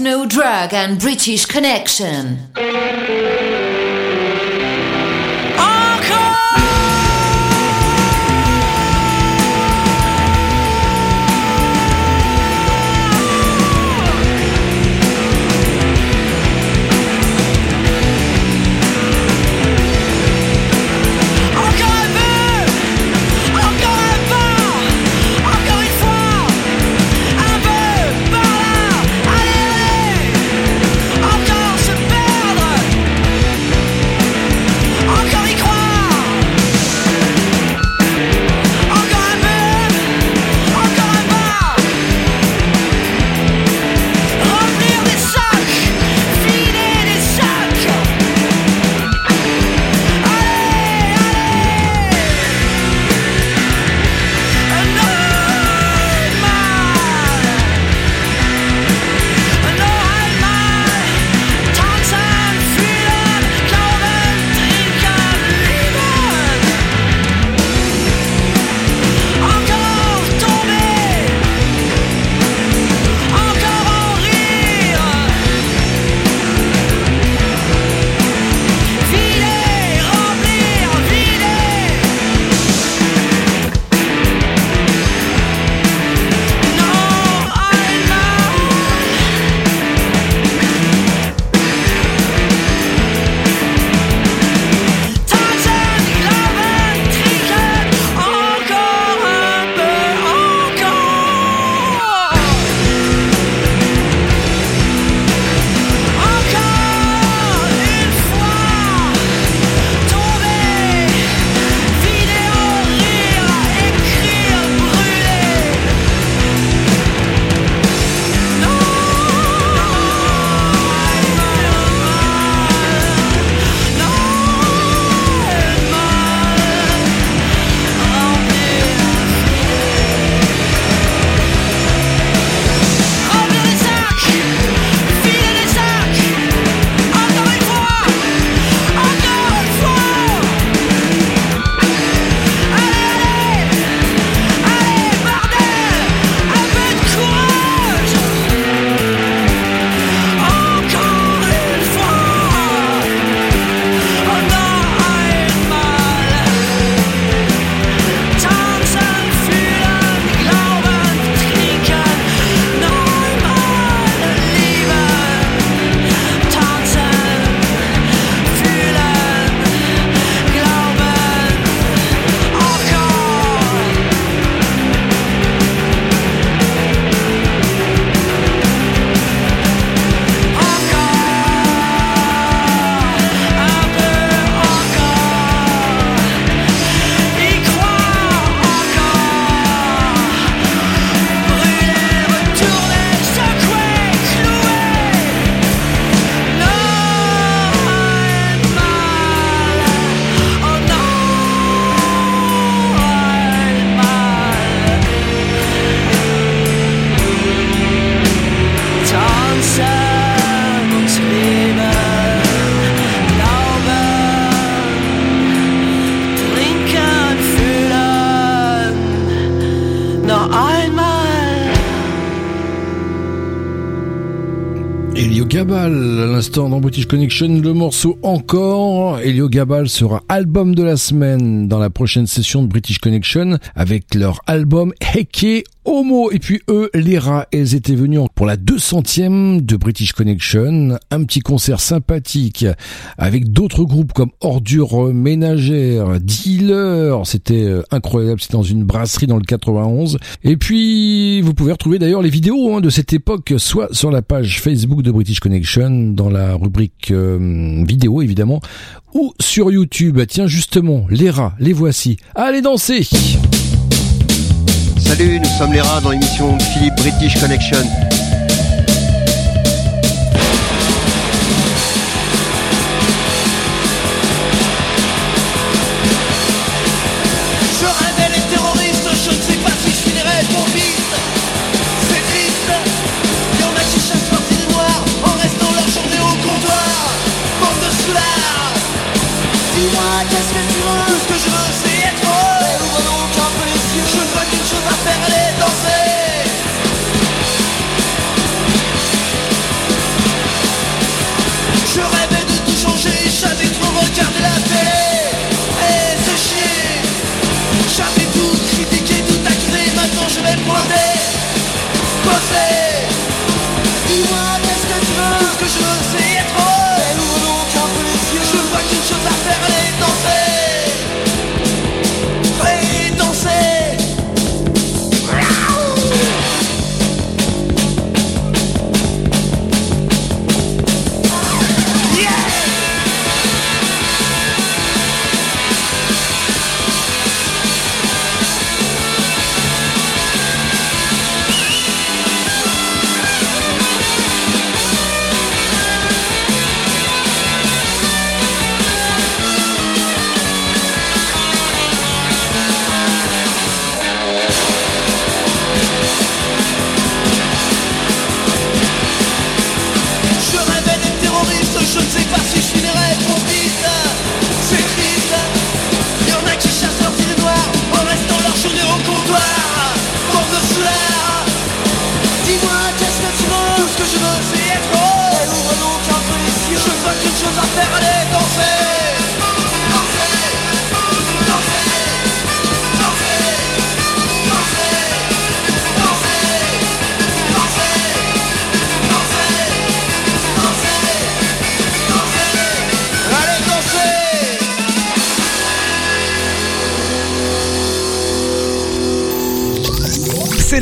[SPEAKER 13] No drug and British connection.
[SPEAKER 14] Gabal, à l'instant dans British Connection, le morceau encore. Elio Gabal sera album de la semaine dans la prochaine session de British Connection avec leur album Heke Homo. Et puis eux, les rats, elles étaient venues pour la 200e de British Connection. Un petit concert sympathique avec d'autres groupes comme Ordure Ménagère, Dealer. C'était euh, incroyable. C'était dans une brasserie dans le 91. Et puis, vous pouvez retrouver d'ailleurs les vidéos hein, de cette époque, soit sur la page Facebook de British Connection, dans la rubrique euh, vidéo évidemment, ou sur YouTube. Tiens justement, les rats, les voici. Allez danser
[SPEAKER 25] Salut, nous sommes les rats dans l'émission Philippe British Connection.
[SPEAKER 12] Você, você.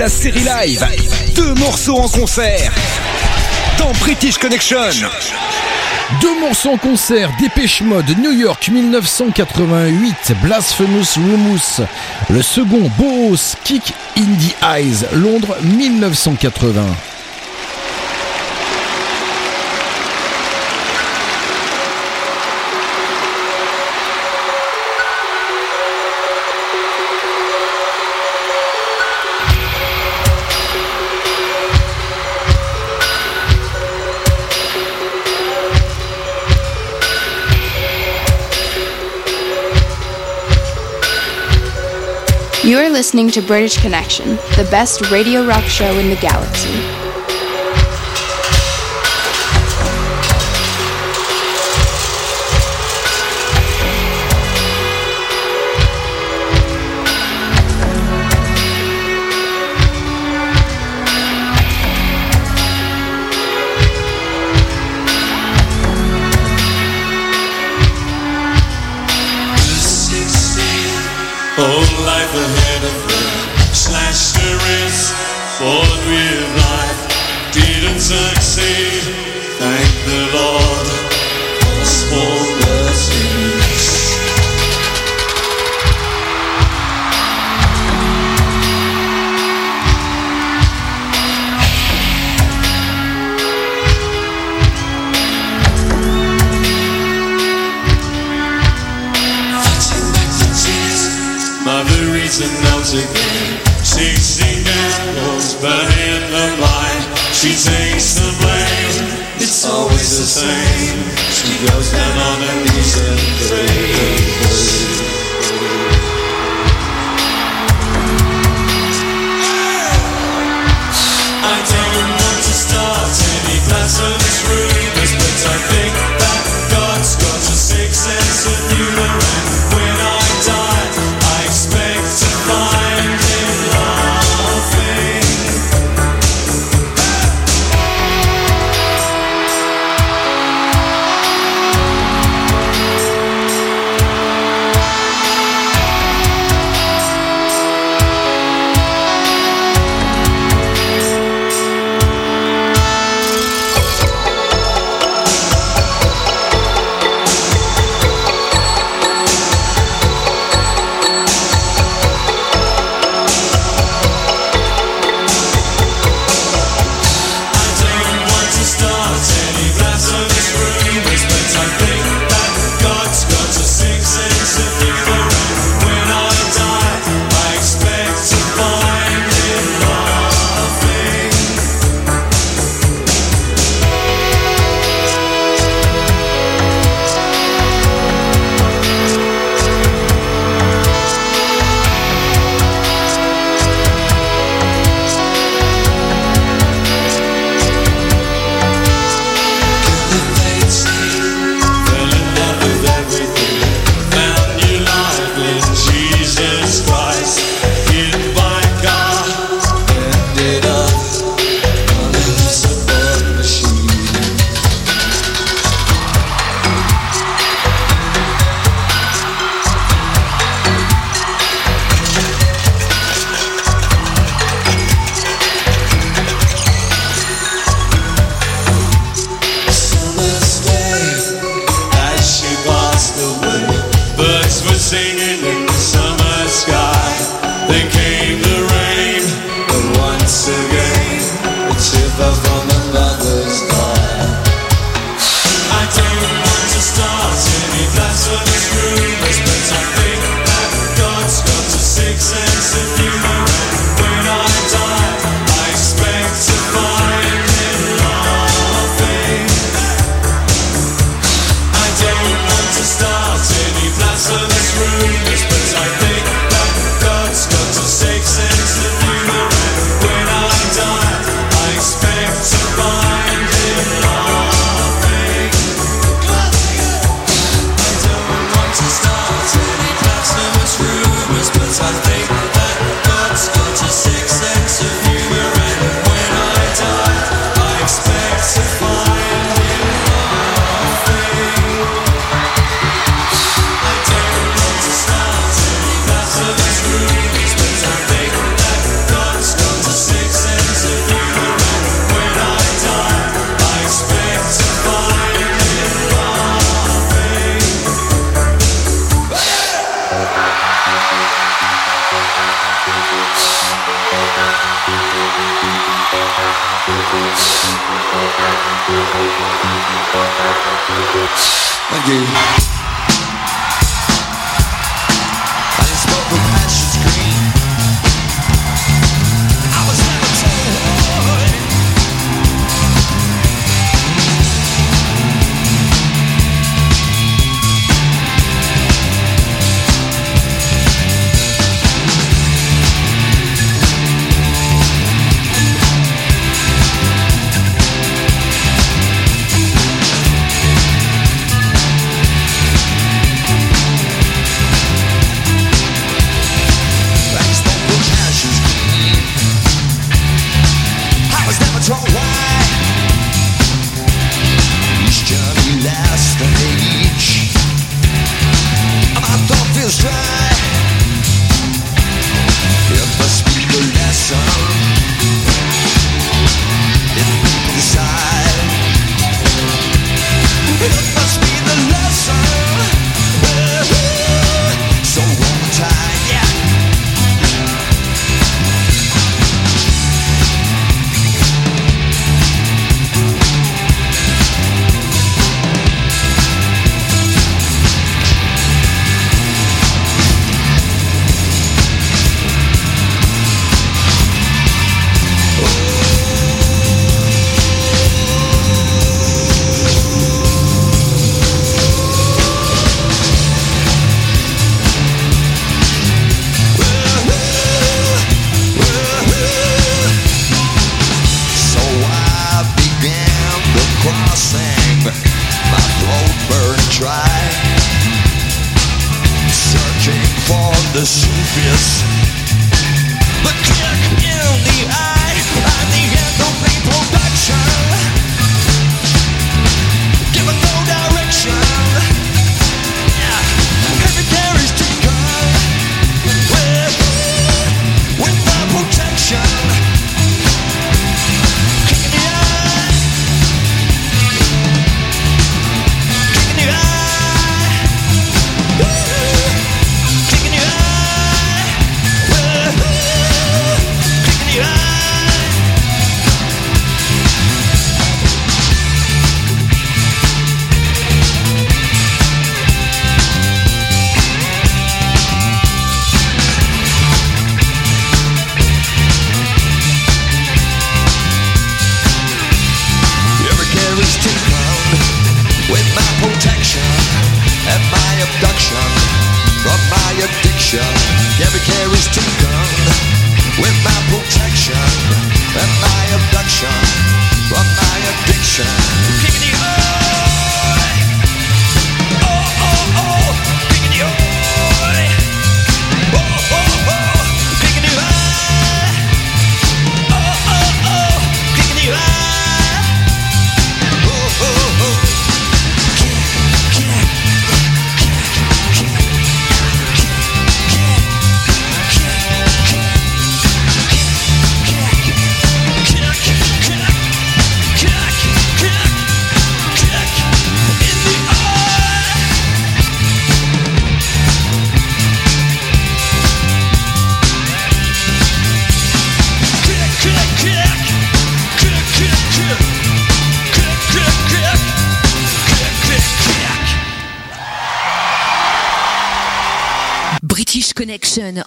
[SPEAKER 12] la
[SPEAKER 18] série live. Deux morceaux en concert. Dans British Connection.
[SPEAKER 14] Deux morceaux en concert, Dépêche Mode, New York 1988, Blasphemous Rumus, le second Boos, Kick in the Eyes, Londres 1980.
[SPEAKER 24] You are listening to British Connection, the best radio rock show in the galaxy.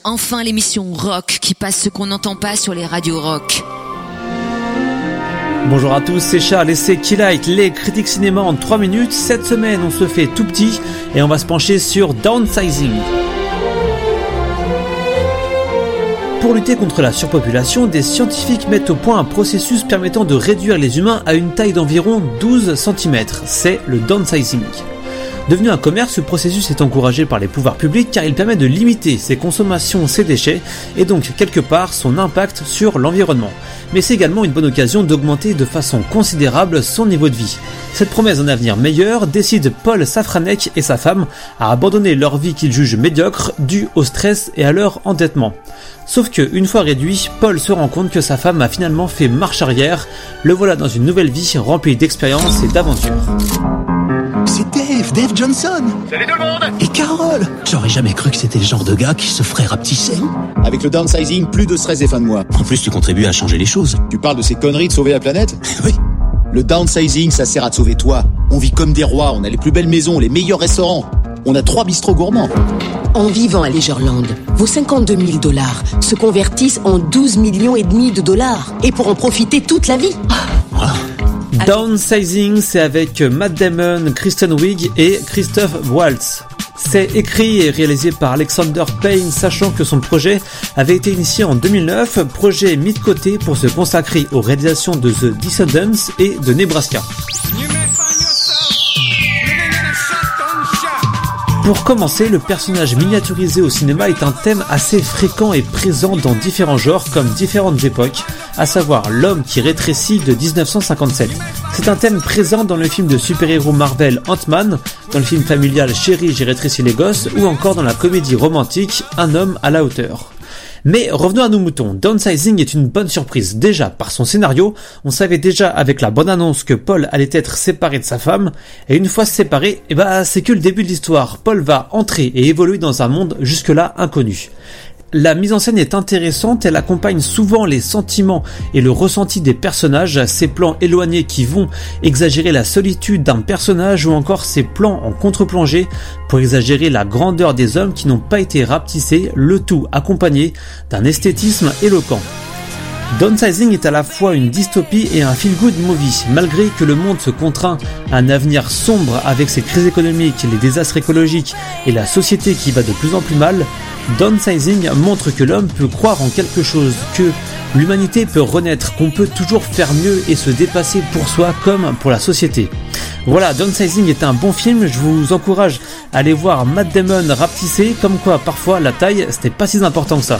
[SPEAKER 20] Enfin l'émission rock qui passe ce qu'on n'entend pas sur les radios rock.
[SPEAKER 26] Bonjour à tous, c'est Charles et c'est Keylight, les critiques cinéma en 3 minutes. Cette semaine, on se fait tout petit et on va se pencher sur Downsizing. Pour lutter contre la surpopulation, des scientifiques mettent au point un processus permettant de réduire les humains à une taille d'environ 12 cm. C'est le downsizing. Devenu un commerce, ce processus est encouragé par les pouvoirs publics car il permet de limiter ses consommations, ses déchets et donc quelque part son impact sur l'environnement. Mais c'est également une bonne occasion d'augmenter de façon considérable son niveau de vie. Cette promesse d'un avenir meilleur décide Paul Safranek et sa femme à abandonner leur vie qu'ils jugent médiocre due au stress et à leur endettement. Sauf que, une fois réduit, Paul se rend compte que sa femme a finalement fait marche arrière. Le voilà dans une nouvelle vie remplie d'expériences et d'aventures.
[SPEAKER 27] Dave, Johnson
[SPEAKER 28] Salut tout le monde
[SPEAKER 27] Et Carole J'aurais jamais cru que c'était le genre de gars qui se ferait rapetisser.
[SPEAKER 29] Avec le downsizing, plus de stress des fins de mois.
[SPEAKER 27] En plus, tu contribues à changer les choses.
[SPEAKER 29] Tu parles de ces conneries de sauver la planète
[SPEAKER 27] Oui.
[SPEAKER 29] Le downsizing, ça sert à te sauver toi. On vit comme des rois, on a les plus belles maisons, les meilleurs restaurants. On a trois bistrots gourmands.
[SPEAKER 30] En vivant à Leisureland, vos 52 000 dollars se convertissent en 12 millions et demi de dollars. Et pour en profiter toute la vie.
[SPEAKER 26] Downsizing, c'est avec Matt Damon, Kristen Wiig et Christophe Waltz. C'est écrit et réalisé par Alexander Payne, sachant que son projet avait été initié en 2009, projet mis de côté pour se consacrer aux réalisations de The Descendants et de Nebraska. Pour commencer, le personnage miniaturisé au cinéma est un thème assez fréquent et présent dans différents genres comme différentes époques, à savoir l'homme qui rétrécit de 1957. C'est un thème présent dans le film de super-héros Marvel Ant-Man, dans le film familial Chérie, j'ai rétréci les gosses, ou encore dans la comédie romantique Un homme à la hauteur. Mais revenons à nos moutons. Downsizing est une bonne surprise. Déjà, par son scénario, on savait déjà avec la bonne annonce que Paul allait être séparé de sa femme, et une fois séparé, eh ben, c'est que le début de l'histoire. Paul va entrer et évoluer dans un monde jusque-là inconnu. La mise en scène est intéressante, elle accompagne souvent les sentiments et le ressenti des personnages, ces plans éloignés qui vont exagérer la solitude d'un personnage ou encore ces plans en contre-plongée pour exagérer la grandeur des hommes qui n'ont pas été rapetissés, le tout accompagné d'un esthétisme éloquent. Downsizing est à la fois une dystopie et un feel-good movie. Malgré que le monde se contraint à un avenir sombre avec ses crises économiques, les désastres écologiques et la société qui va de plus en plus mal, Downsizing montre que l'homme peut croire en quelque chose, que l'humanité peut renaître, qu'on peut toujours faire mieux et se dépasser pour soi comme pour la société. Voilà, Downsizing est un bon film, je vous encourage à aller voir Matt Damon rapetisser, comme quoi parfois la taille c'était pas si important que ça.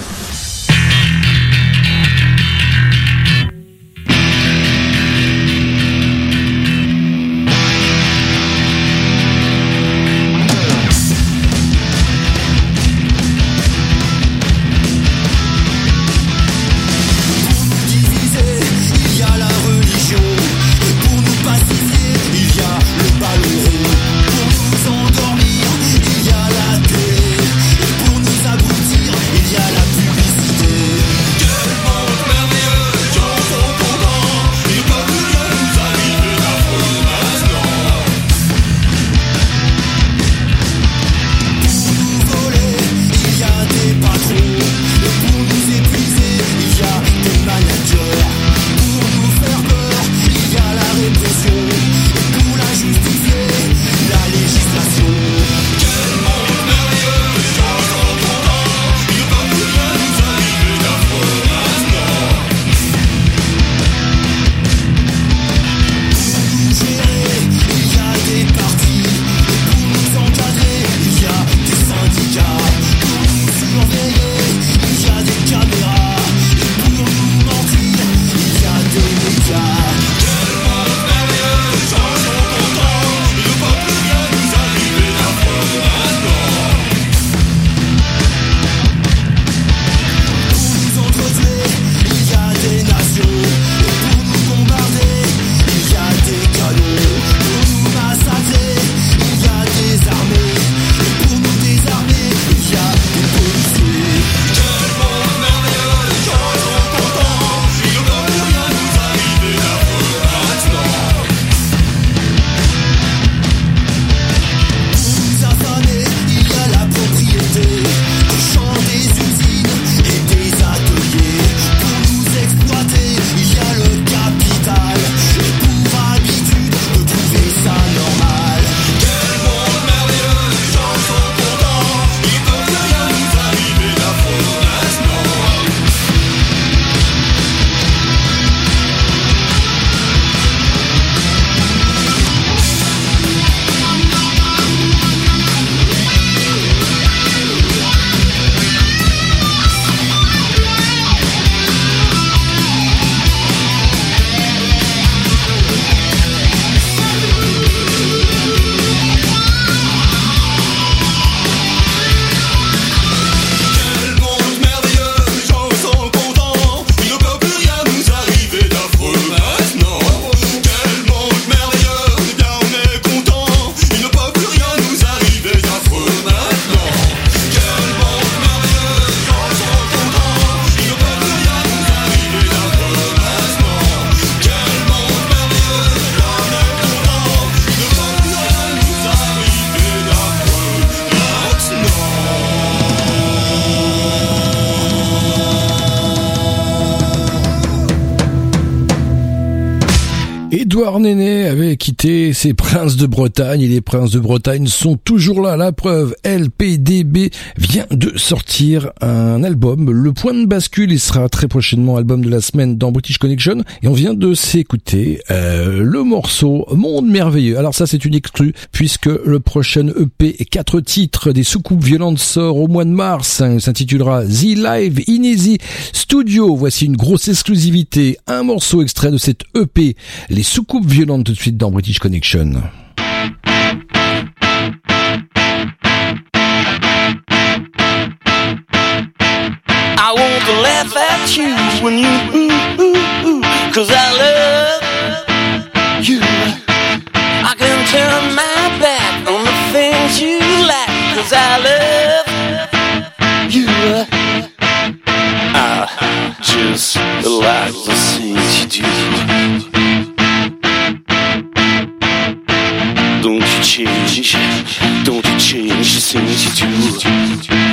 [SPEAKER 14] Édouard Néné avait quitté ses princes de Bretagne et les princes de Bretagne sont toujours là. La preuve, LPDB vient de sortir un album. Le point de bascule, il sera très prochainement album de la semaine dans British Connection et on vient de s'écouter euh, le morceau Monde merveilleux. Alors ça c'est une exclue puisque le prochain EP et quatre titres des soucoupes violentes sort au mois de mars. S'intitulera The Live in Easy Studio. Voici une grosse exclusivité, un morceau extrait de cet EP. Les soucoupes violentes tout de suite dans British Connection.
[SPEAKER 12] I want to laugh at you when you ooh, ooh, ooh, cause I love you. I can turn my back on the things you like, cause I love you. I just like the things you do. Change, don't you change the things you do.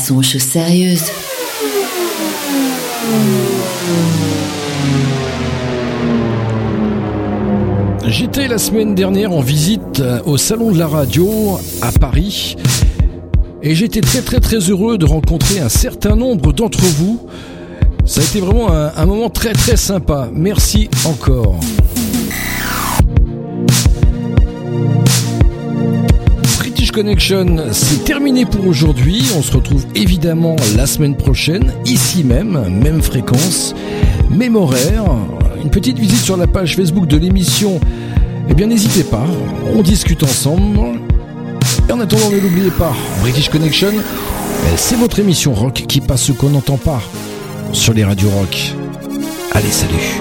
[SPEAKER 20] Passons choses sérieuses.
[SPEAKER 14] J'étais la semaine dernière en visite euh, au Salon de la Radio à Paris et j'étais très très très heureux de rencontrer un certain nombre d'entre vous. Ça a été vraiment un moment très très sympa. Merci encore. British Connection, c'est terminé pour aujourd'hui. On se retrouve évidemment la semaine prochaine, ici même, même fréquence, même horaire. Une petite visite sur la page Facebook de l'émission. Eh bien, n'hésitez pas, on discute ensemble. Et en attendant, ne l'oubliez pas, British Connection, c'est votre émission rock qui passe ce qu'on n'entend pas sur les radios rock. Allez, salut